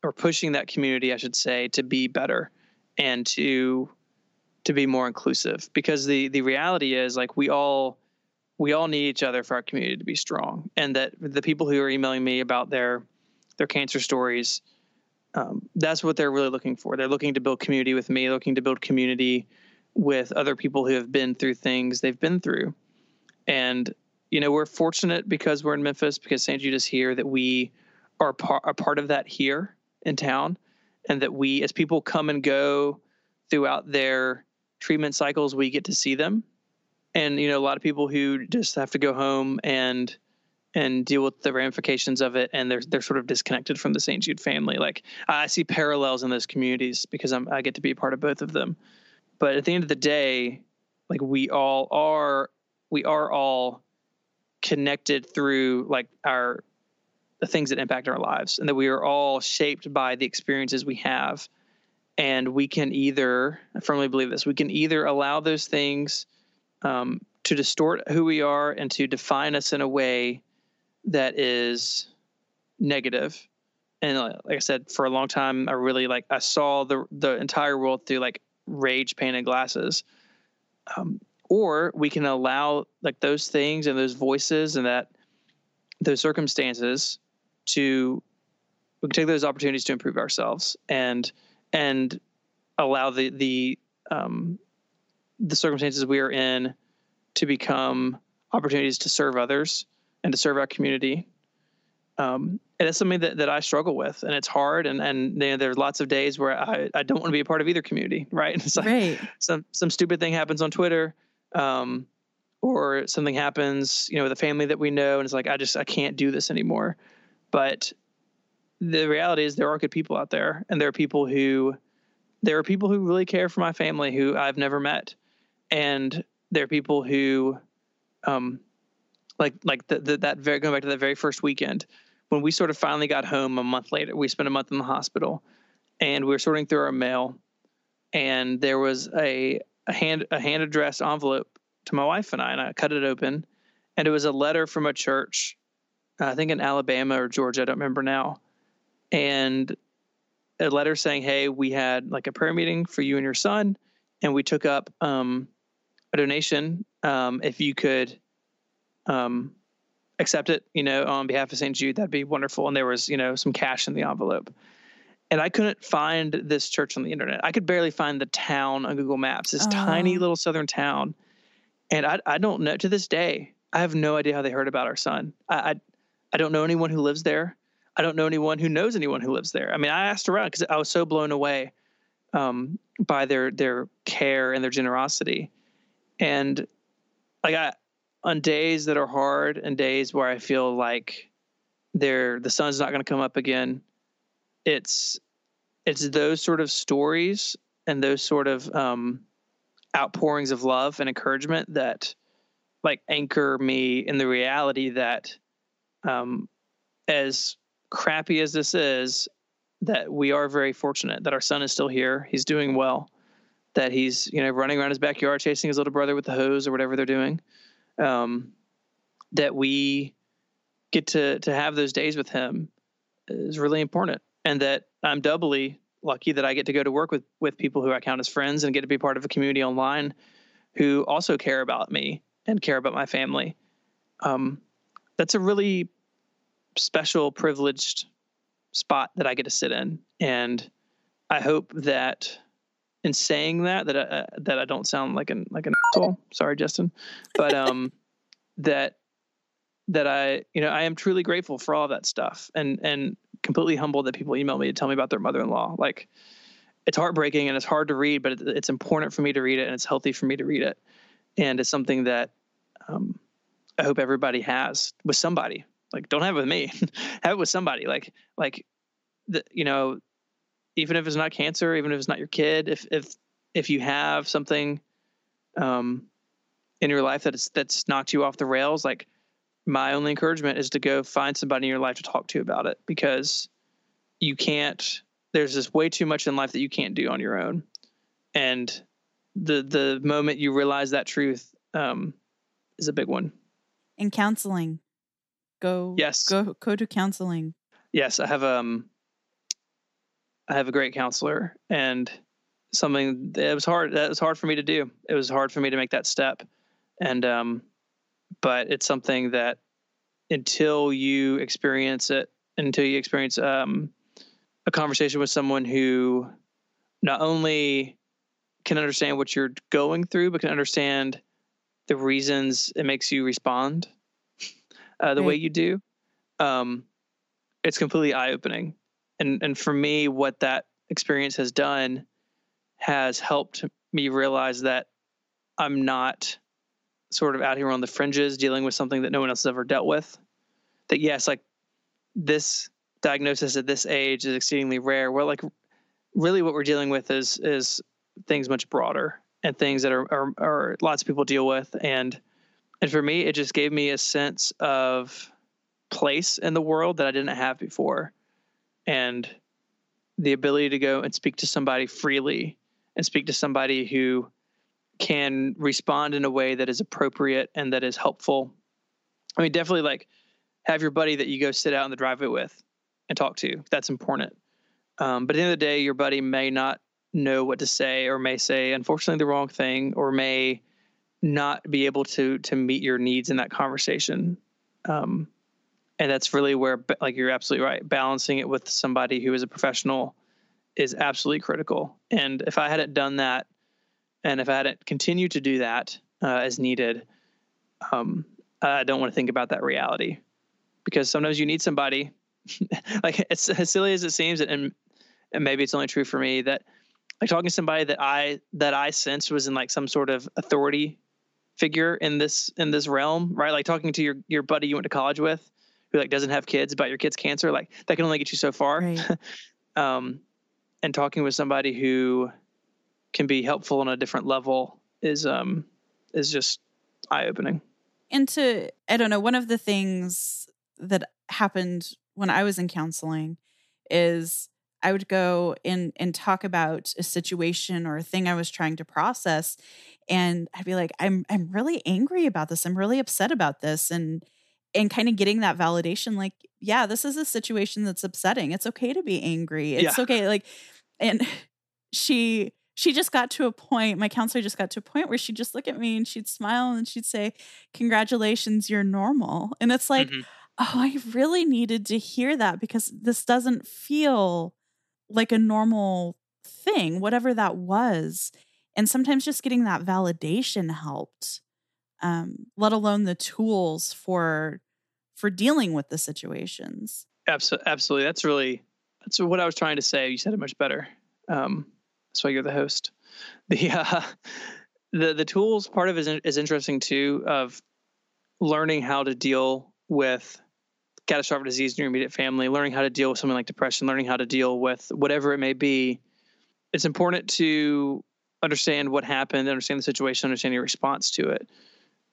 Speaker 2: or pushing that community i should say to be better and to to be more inclusive. Because the the reality is like we all we all need each other for our community to be strong and that the people who are emailing me about their their cancer stories um, that's what they're really looking for. They're looking to build community with me, looking to build community with other people who have been through things they've been through. And, you know, we're fortunate because we're in Memphis, because St. Jude is here, that we are par- a part of that here in town. And that we, as people come and go throughout their treatment cycles, we get to see them. And, you know, a lot of people who just have to go home and, and deal with the ramifications of it and they're they're sort of disconnected from the St. Jude family. Like I see parallels in those communities because I'm I get to be a part of both of them. But at the end of the day, like we all are we are all connected through like our the things that impact our lives and that we are all shaped by the experiences we have and we can either i firmly believe this we can either allow those things um, to distort who we are and to define us in a way that is negative. And uh, like i said for a long time i really like i saw the the entire world through like rage painted glasses. Um, or we can allow like those things and those voices and that those circumstances to we can take those opportunities to improve ourselves and and allow the the um, the circumstances we are in to become opportunities to serve others and to serve our community. Um, and it's something that, that I struggle with, and it's hard. And and you know, there's lots of days where I, I don't want to be a part of either community, right? It's like right. some some stupid thing happens on Twitter, um, or something happens, you know, with a family that we know, and it's like I just I can't do this anymore. But the reality is there are good people out there, and there are people who there are people who really care for my family who I've never met, and there are people who um, like like the, the, that very going back to that very first weekend when we sort of finally got home a month later. We spent a month in the hospital, and we were sorting through our mail, and there was a a hand a hand addressed envelope to my wife and I, and I cut it open, and it was a letter from a church, I think in Alabama or Georgia, I don't remember now, and a letter saying, "Hey, we had like a prayer meeting for you and your son, and we took up um, a donation. Um, if you could um, accept it, you know, on behalf of St. Jude, that'd be wonderful. And there was, you know, some cash in the envelope. And I couldn't find this church on the internet. I could barely find the town on Google Maps, this oh. tiny little southern town. And I, I don't know to this day, I have no idea how they heard about our son. I, I, I don't know anyone who lives there. I I don't know anyone who knows anyone who lives there. I mean, I asked around because I was so blown away um, by their their care and their generosity, and like I on days that are hard and days where I feel like there the sun's not going to come up again, it's it's those sort of stories and those sort of um, outpourings of love and encouragement that like anchor me in the reality that um, as crappy as this is that we are very fortunate that our son is still here. He's doing well. That he's you know running around his backyard chasing his little brother with the hose or whatever they're doing um, that we get to to have those days with him is really important and that i'm doubly lucky that i get to go to work with with people who i count as friends and get to be part of a community online who also care about me and care about my family. Um, that's a really special, privileged spot that I get to sit in, and I hope that in saying that that I, uh, that I don't sound like an like an asshole. Sorry, Justin, but um, that that I you know I am truly grateful for all that stuff, and and completely humbled that people email me to tell me about their mother-in-law. Like, it's heartbreaking and it's hard to read, but it's important for me to read it, and it's healthy for me to read it and it's something that um, I hope everybody has with somebody. Like, don't have it with me, have it with somebody. Like, like the you know, even if it's not cancer, even if it's not your kid, if if if you have something um, in your life that's that's knocked you off the rails, like my only encouragement is to go find somebody in your life to talk to about it because you can't. There's just way too much in life that you can't do on your own, and the the moment you realize that truth um, is a big one.
Speaker 1: And counseling, go
Speaker 2: yes,
Speaker 1: go go to counseling.
Speaker 2: Yes, I have um, I have a great counselor, and something that was hard. That was hard for me to do. It was hard for me to make that step, and um, but it's something that until you experience it, until you experience um, a conversation with someone who not only can understand what you're going through, but can understand the reasons it makes you respond uh, the right. way you do. Um, it's completely eye opening, and and for me, what that experience has done has helped me realize that I'm not sort of out here on the fringes dealing with something that no one else has ever dealt with. That yes, like this diagnosis at this age is exceedingly rare. Well, like really what we're dealing with is is things much broader and things that are, are, are lots of people deal with and and for me it just gave me a sense of place in the world that I didn't have before and the ability to go and speak to somebody freely and speak to somebody who can respond in a way that is appropriate and that is helpful. I mean, definitely like have your buddy that you go sit out in the driveway with and talk to. That's important. Um, but at the end of the day, your buddy may not know what to say or may say unfortunately the wrong thing or may not be able to to meet your needs in that conversation um, and that's really where like you're absolutely right. Balancing it with somebody who is a professional is absolutely critical. And if i hadn't done that and if i hadn't continued to do that uh, as needed um, i don't want to think about that reality. Because sometimes you need somebody. Like it's as silly as it seems and and maybe it's only true for me that like talking to somebody that I that I sensed was in like some sort of authority figure in this in this realm, right? Like talking to your your buddy you went to college with who like doesn't have kids about your kid's cancer, like that can only get you so far. Right. um, and talking with somebody who can be helpful on a different level is um is just eye opening.
Speaker 1: And to I don't know, one of the things that happened when I was in counseling is I would go in and talk about a situation or a thing I was trying to process and I'd be like I'm I'm really angry about this. I'm really upset about this and and kind of getting that validation like yeah, this is a situation that's upsetting. It's okay to be angry. It's yeah. okay like and she she just got to a point my counselor just got to a point where she'd just look at me and she'd smile and she'd say congratulations you're normal and it's like mm-hmm. oh i really needed to hear that because this doesn't feel like a normal thing, whatever that was. And sometimes just getting that validation helped, um, let alone the tools for for dealing with the situations.
Speaker 2: Absolutely, absolutely. That's really that's what I was trying to say. You said it much better. Um, that's why you're the host. The uh, the the tools part of it is, is interesting too. Of learning how to deal with catastrophic disease in your immediate family, learning how to deal with something like depression, learning how to deal with whatever it may be. It's important to understand what happened, understand the situation, understand your response to it.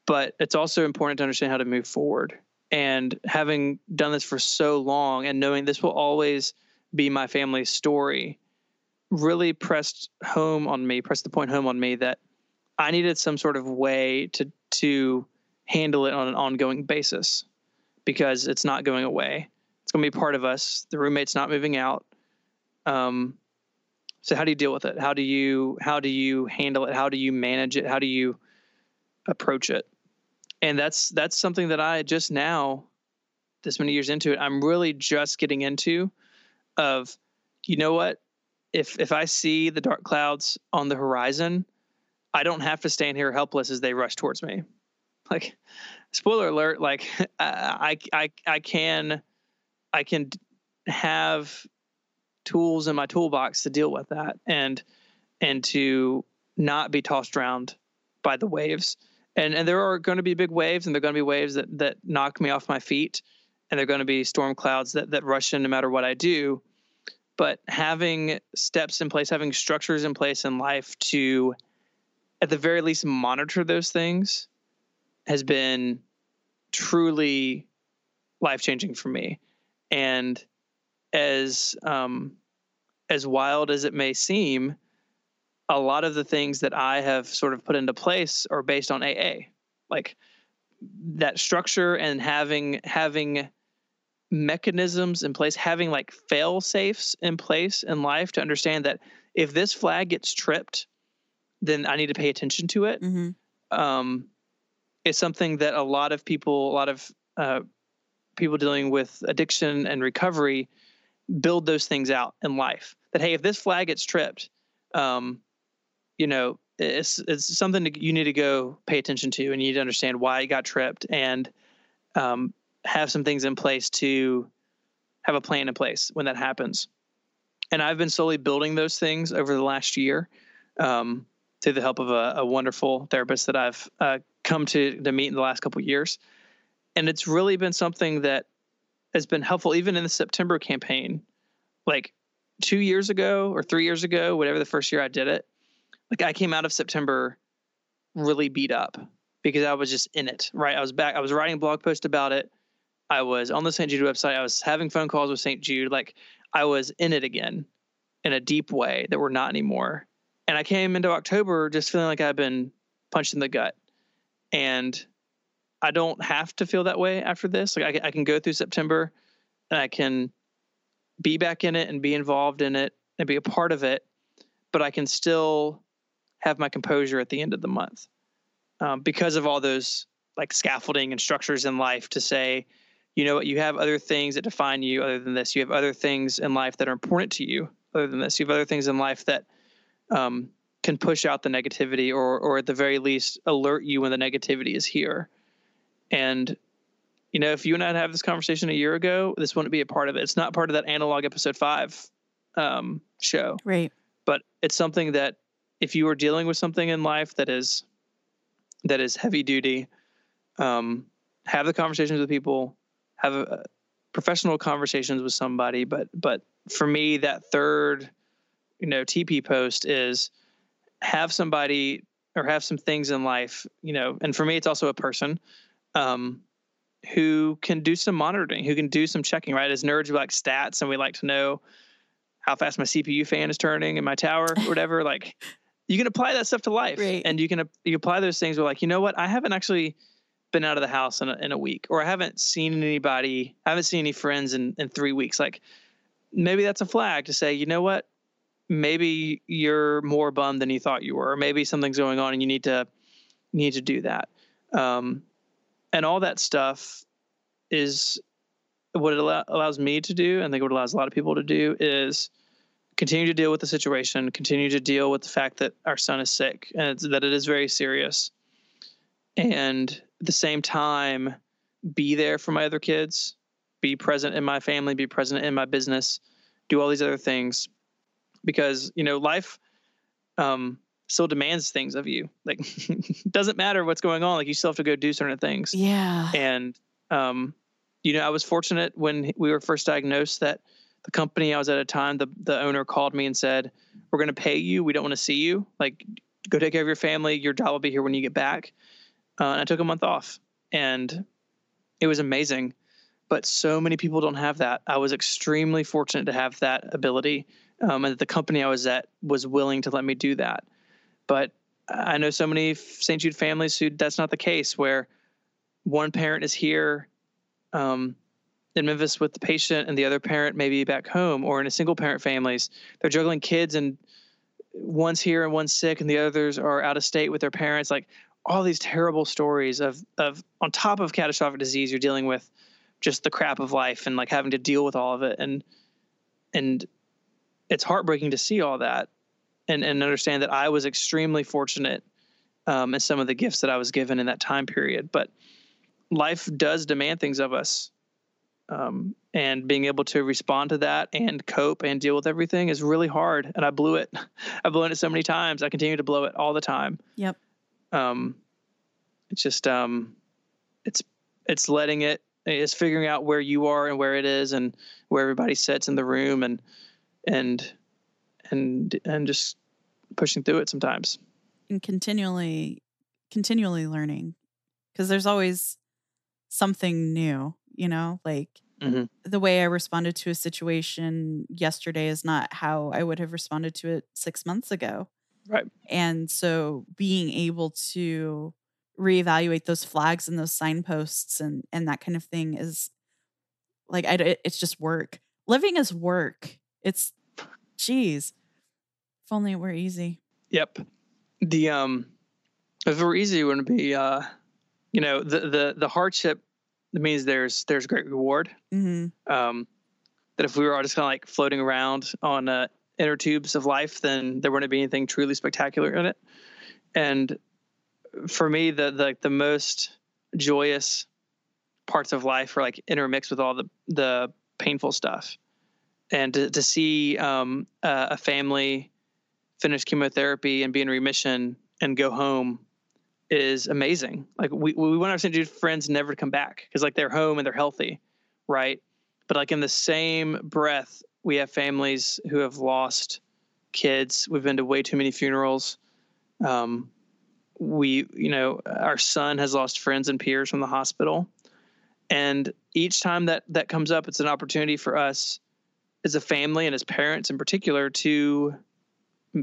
Speaker 2: But it's also important to understand how to move forward. And having done this for so long and knowing this will always be my family's story really pressed home on me, pressed the point home on me that I needed some sort of way to to handle it on an ongoing basis because it's not going away. It's going to be part of us. The roommate's not moving out. Um, so how do you deal with it? How do you how do you handle it? How do you manage it? How do you approach it? And that's that's something that I just now, this many years into it, I'm really just getting into. Of, you know what? If if I see the dark clouds on the horizon, I don't have to stand here helpless as they rush towards me. Like, spoiler alert! Like, I I I can I can have tools in my toolbox to deal with that and and to not be tossed around by the waves. And and there are going to be big waves and there're going to be waves that that knock me off my feet and there're going to be storm clouds that that rush in no matter what I do. But having steps in place, having structures in place in life to at the very least monitor those things has been truly life changing for me. And as um, as wild as it may seem, a lot of the things that I have sort of put into place are based on AA, like that structure and having having mechanisms in place, having like fail safes in place in life to understand that if this flag gets tripped, then I need to pay attention to it. Mm-hmm. Um, it's something that a lot of people, a lot of uh, people dealing with addiction and recovery build those things out in life. That hey, if this flag gets tripped, um, you know, it's it's something that you need to go pay attention to, and you need to understand why it got tripped, and um, have some things in place to have a plan in place when that happens. And I've been slowly building those things over the last year um, through the help of a, a wonderful therapist that I've uh, come to to meet in the last couple years, and it's really been something that has been helpful even in the September campaign. Like two years ago or three years ago, whatever the first year I did it, like I came out of September really beat up because I was just in it, right? I was back, I was writing a blog post about it. I was on the St. Jude website. I was having phone calls with St. Jude. Like I was in it again in a deep way that we're not anymore. And I came into October just feeling like I've been punched in the gut. And I don't have to feel that way after this. Like I, I can go through September and I can be back in it and be involved in it and be a part of it, but I can still have my composure at the end of the month um, because of all those like scaffolding and structures in life to say, you know what, you have other things that define you other than this. You have other things in life that are important to you other than this. You have other things in life that um, can push out the negativity or, or at the very least alert you when the negativity is here. And you know, if you and I had have this conversation a year ago, this wouldn't be a part of it. It's not part of that analog episode five um, show.
Speaker 1: Right.
Speaker 2: But it's something that if you are dealing with something in life that is that is heavy duty, um, have the conversations with people, have a, professional conversations with somebody. But but for me, that third, you know, TP post is have somebody or have some things in life, you know, and for me, it's also a person um, who can do some monitoring, who can do some checking, right? As nerds, we like stats and we like to know how fast my CPU fan is turning in my tower or whatever. like you can apply that stuff to life
Speaker 1: right.
Speaker 2: and you can, you apply those things. Where like, you know what? I haven't actually been out of the house in a, in a week or I haven't seen anybody, I haven't seen any friends in, in three weeks. Like maybe that's a flag to say, you know what? Maybe you're more bummed than you thought you were, or maybe something's going on and you need to, need to do that. Um, and all that stuff is what it allow, allows me to do, and I think what allows a lot of people to do is continue to deal with the situation, continue to deal with the fact that our son is sick and that it is very serious, and at the same time, be there for my other kids, be present in my family, be present in my business, do all these other things because, you know, life um, still demands things of you. Like, doesn't matter what's going on. Like, you still have to go do certain things.
Speaker 1: Yeah.
Speaker 2: And, um, you know, I was fortunate when we were first diagnosed that the company I was at a time, the the owner called me and said, "We're going to pay you. We don't want to see you. Like, go take care of your family. Your job will be here when you get back." Uh, and I took a month off, and it was amazing. But so many people don't have that. I was extremely fortunate to have that ability, um, and the company I was at was willing to let me do that. But I know so many St. Jude families who that's not the case, where one parent is here um, in Memphis with the patient and the other parent maybe back home, or in a single parent families, they're juggling kids and one's here and one's sick and the others are out of state with their parents. Like all these terrible stories of of on top of catastrophic disease, you're dealing with just the crap of life and like having to deal with all of it and and it's heartbreaking to see all that and and understand that I was extremely fortunate um, in some of the gifts that I was given in that time period. But life does demand things of us. Um, and being able to respond to that and cope and deal with everything is really hard. And I blew it. I've blown it so many times. I continue to blow it all the time.
Speaker 1: Yep.
Speaker 2: Um, it's just um, it's it's letting it. It's figuring out where you are and where it is and where everybody sits in the room and and and and just pushing through it sometimes.
Speaker 1: And continually, continually learning because there's always something new, you know, like mm-hmm. the way I responded to a situation yesterday is not how I would have responded to it six months ago.
Speaker 2: Right.
Speaker 1: And so being able to reevaluate those flags and those signposts and, and that kind of thing is like, I, it's just work. Living is work. It's, geez, if only it were easy.
Speaker 2: Yep. The, um, if it were easy, it wouldn't be, uh, you know the the the hardship means there's there's great reward.
Speaker 1: Mm-hmm.
Speaker 2: Um, that if we were all just kind of like floating around on uh, inner tubes of life, then there wouldn't be anything truly spectacular in it. And for me, the the the most joyous parts of life are like intermixed with all the the painful stuff. And to, to see um, a family finish chemotherapy and be in remission and go home is amazing. Like we we want our. Jude friends never to come back because like they're home and they're healthy, right? But like in the same breath, we have families who have lost kids. We've been to way too many funerals. Um, we, you know, our son has lost friends and peers from the hospital, and each time that that comes up, it's an opportunity for us as a family and as parents in particular to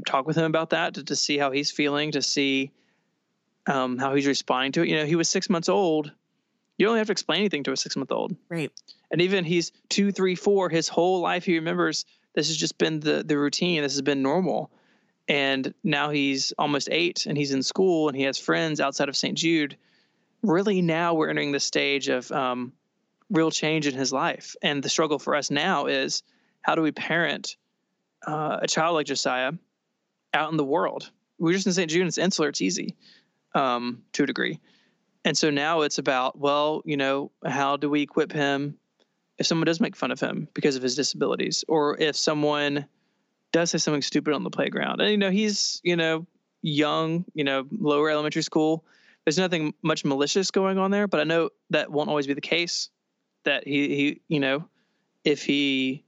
Speaker 2: talk with him about that, to, to see how he's feeling, to see um, how he's responding to it. You know, he was six months old. You don't have to explain anything to a six month old.
Speaker 1: Right.
Speaker 2: And even he's two, three, four, his whole life he remembers this has just been the, the routine. This has been normal. And now he's almost eight and he's in school and he has friends outside of St. Jude. Really, now we're entering the stage of um, real change in his life. And the struggle for us now is how do we parent uh, a child like Josiah out in the world? We're just in St. Jude, it's insular, it's easy um, to a degree. And so now it's about, well, you know, how do we equip him if someone does make fun of him because of his disabilities, or if someone does say something stupid on the playground? And, you know, he's, you know, young, you know, lower elementary school. There's nothing much malicious going on there, but I know that won't always be the case. That he, he you know, if he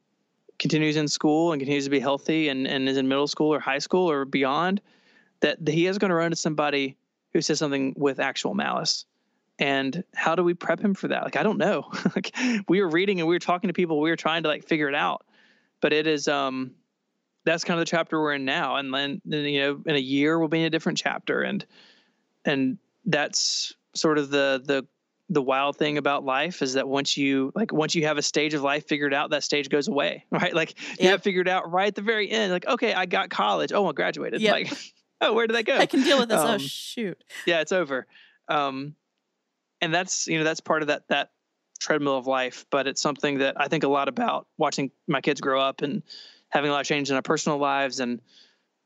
Speaker 2: continues in school and continues to be healthy and, and is in middle school or high school or beyond, that he is going to run into somebody who says something with actual malice. And how do we prep him for that? Like i don't know. Like we were reading and we were talking to people. We were trying to like figure it out. But it is um that's kind of the chapter we're in now. And then, then you know in a year we'll be in a different chapter. And and that's sort of the the the wild thing about life is that once you like once you have a stage of life figured out that stage goes away right? Like you yep. have figured out right at the very end like okay i got college. Oh i graduated. Yep. like oh, where did that go?
Speaker 1: I can deal with this. Oh, um, oh, shoot.
Speaker 2: Yeah, it's over. Um, and that's you know that's part of that that treadmill of life. But it's something that I think a lot about watching my kids grow up and having a lot of change in our personal lives and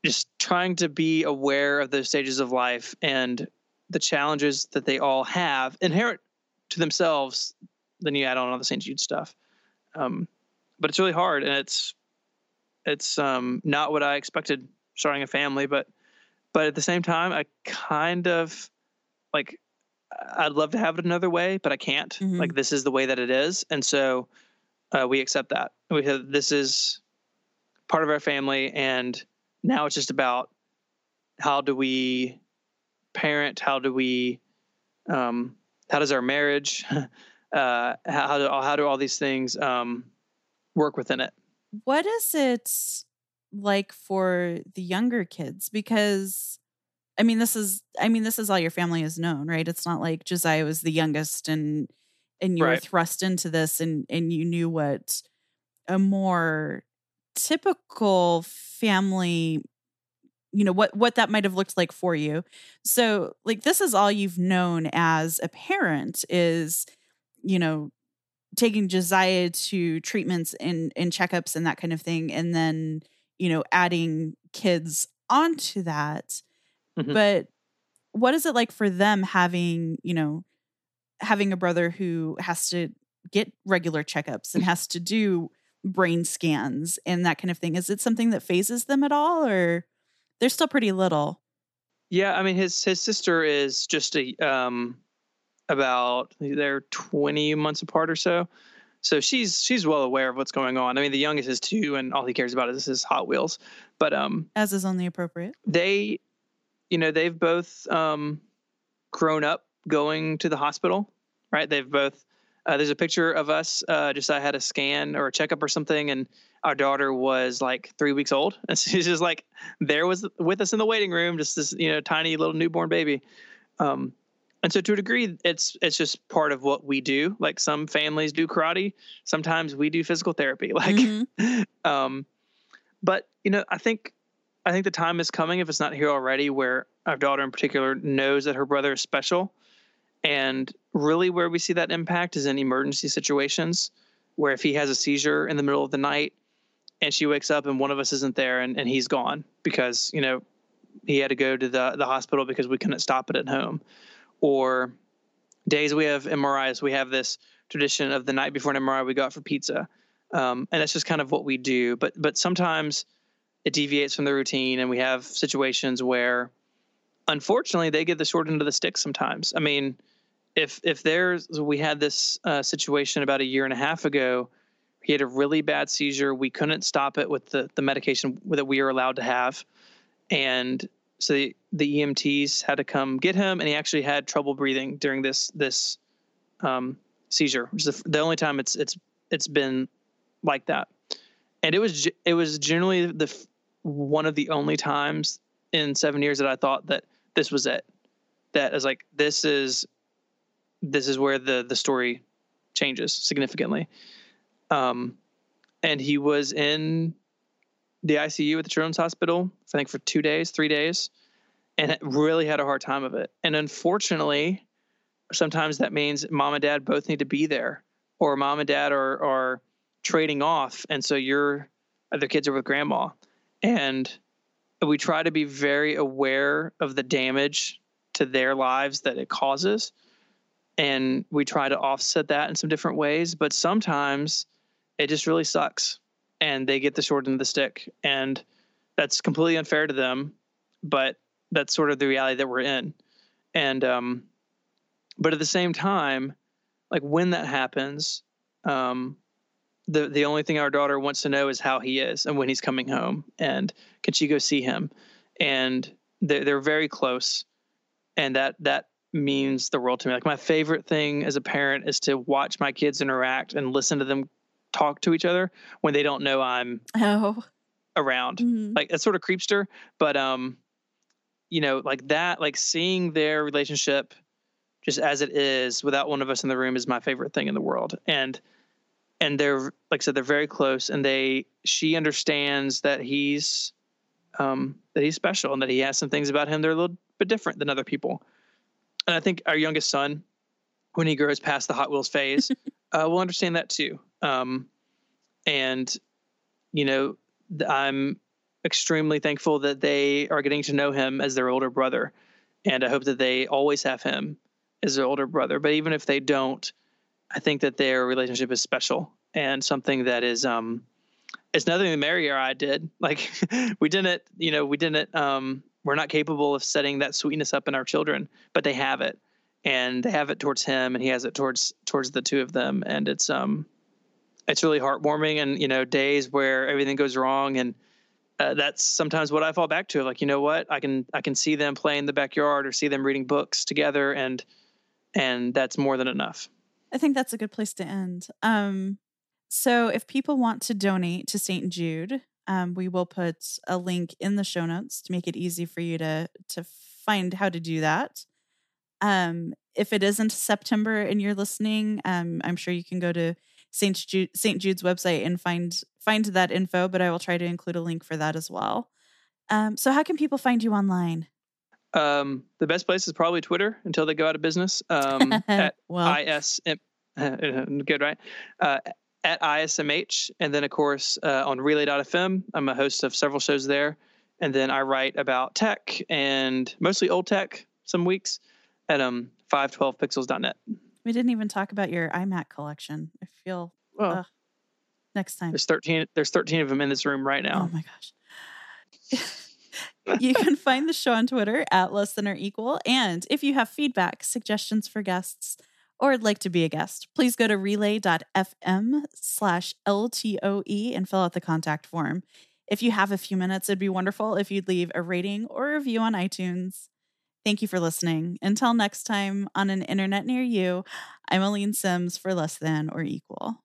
Speaker 2: just trying to be aware of those stages of life and the challenges that they all have inherent to themselves then you add on all the St. Jude stuff. Um, but it's really hard, and it's it's um, not what I expected starting a family. But but at the same time, I kind of like I'd love to have it another way, but I can't. Mm-hmm. Like this is the way that it is, and so uh, we accept that. We have this is part of our family, and now it's just about how do we parent? How do we um, how does our marriage uh, how do how do all these things um, work within it?
Speaker 1: What is it like for the younger kids? Because I mean, this is I mean, this is all your family has known, right? It's not like Josiah was the youngest and and you right. were thrust into this and and you knew what a more typical family you know what what that might have looked like for you so like this is all you've known as a parent is you know taking josiah to treatments and and checkups and that kind of thing and then you know adding kids onto that mm-hmm. but what is it like for them having you know having a brother who has to get regular checkups and has to do brain scans and that kind of thing is it something that fazes them at all or they're still pretty little.
Speaker 2: Yeah, I mean his his sister is just a um about they're 20 months apart or so. So she's she's well aware of what's going on. I mean the youngest is 2 and all he cares about is his Hot Wheels. But um
Speaker 1: as is only appropriate.
Speaker 2: They you know, they've both um grown up going to the hospital, right? They've both uh, there's a picture of us. Uh, just I had a scan or a checkup or something, and our daughter was like three weeks old, and she's just like there was with us in the waiting room, just this you know tiny little newborn baby. Um, and so to a degree, it's it's just part of what we do. Like some families do karate, sometimes we do physical therapy. Like, mm-hmm. um, but you know, I think I think the time is coming if it's not here already, where our daughter in particular knows that her brother is special and really, where we see that impact is in emergency situations, where if he has a seizure in the middle of the night and she wakes up and one of us isn't there and, and he's gone because, you know, he had to go to the, the hospital because we couldn't stop it at home. Or days we have MRIs, we have this tradition of the night before an MRI, we go out for pizza. Um, and that's just kind of what we do. But but sometimes it deviates from the routine, and we have situations where, unfortunately, they get the short end of the stick. Sometimes, I mean, if if there's we had this uh, situation about a year and a half ago he had a really bad seizure we couldn't stop it with the the medication that we are allowed to have and so the, the EMTs had to come get him and he actually had trouble breathing during this this um, seizure which is the, the only time it's it's it's been like that and it was it was generally the one of the only times in 7 years that I thought that this was it that is like this is this is where the the story changes significantly. Um, and he was in the ICU at the Children's Hospital, I think for two days, three days, and really had a hard time of it. And unfortunately, sometimes that means mom and dad both need to be there, or mom and dad are are trading off, and so your other kids are with grandma, and we try to be very aware of the damage to their lives that it causes and we try to offset that in some different ways but sometimes it just really sucks and they get the short end of the stick and that's completely unfair to them but that's sort of the reality that we're in and um but at the same time like when that happens um the the only thing our daughter wants to know is how he is and when he's coming home and can she go see him and they're, they're very close and that that means the world to me. Like my favorite thing as a parent is to watch my kids interact and listen to them talk to each other when they don't know I'm
Speaker 1: oh
Speaker 2: around. Mm-hmm. Like it's sort of creepster, but um, you know, like that, like seeing their relationship just as it is without one of us in the room is my favorite thing in the world. And and they're like I said, they're very close and they she understands that he's um that he's special and that he has some things about him that are a little bit different than other people and I think our youngest son, when he grows past the Hot Wheels phase, uh, will understand that too. Um, and you know, I'm extremely thankful that they are getting to know him as their older brother, and I hope that they always have him as their older brother. But even if they don't, I think that their relationship is special and something that is um it's nothing that Mary or I did. Like we didn't, you know, we didn't um we're not capable of setting that sweetness up in our children, but they have it. And they have it towards him and he has it towards towards the two of them and it's um it's really heartwarming and you know days where everything goes wrong and uh, that's sometimes what I fall back to like you know what I can I can see them play in the backyard or see them reading books together and and that's more than enough.
Speaker 1: I think that's a good place to end. Um, so, if people want to donate to St. Jude, um, we will put a link in the show notes to make it easy for you to to find how to do that. Um, if it isn't September and you're listening, um, I'm sure you can go to St. Jude, St. Jude's website and find find that info. But I will try to include a link for that as well. Um, so, how can people find you online?
Speaker 2: Um, the best place is probably Twitter until they go out of business. Um, at well. ISM, good, right? Uh, at ISMH. And then, of course, uh, on relay.fm, I'm a host of several shows there. And then I write about tech and mostly old tech some weeks at um, 512pixels.net.
Speaker 1: We didn't even talk about your iMac collection. I feel well, uh, next time.
Speaker 2: There's 13 there's 13 of them in this room right now.
Speaker 1: Oh my gosh. you can find the show on Twitter at less than or equal. And if you have feedback, suggestions for guests, or would like to be a guest, please go to relay.fm slash LTOE and fill out the contact form. If you have a few minutes, it'd be wonderful if you'd leave a rating or a review on iTunes. Thank you for listening. Until next time on an internet near you, I'm Aleen Simms for Less Than or Equal.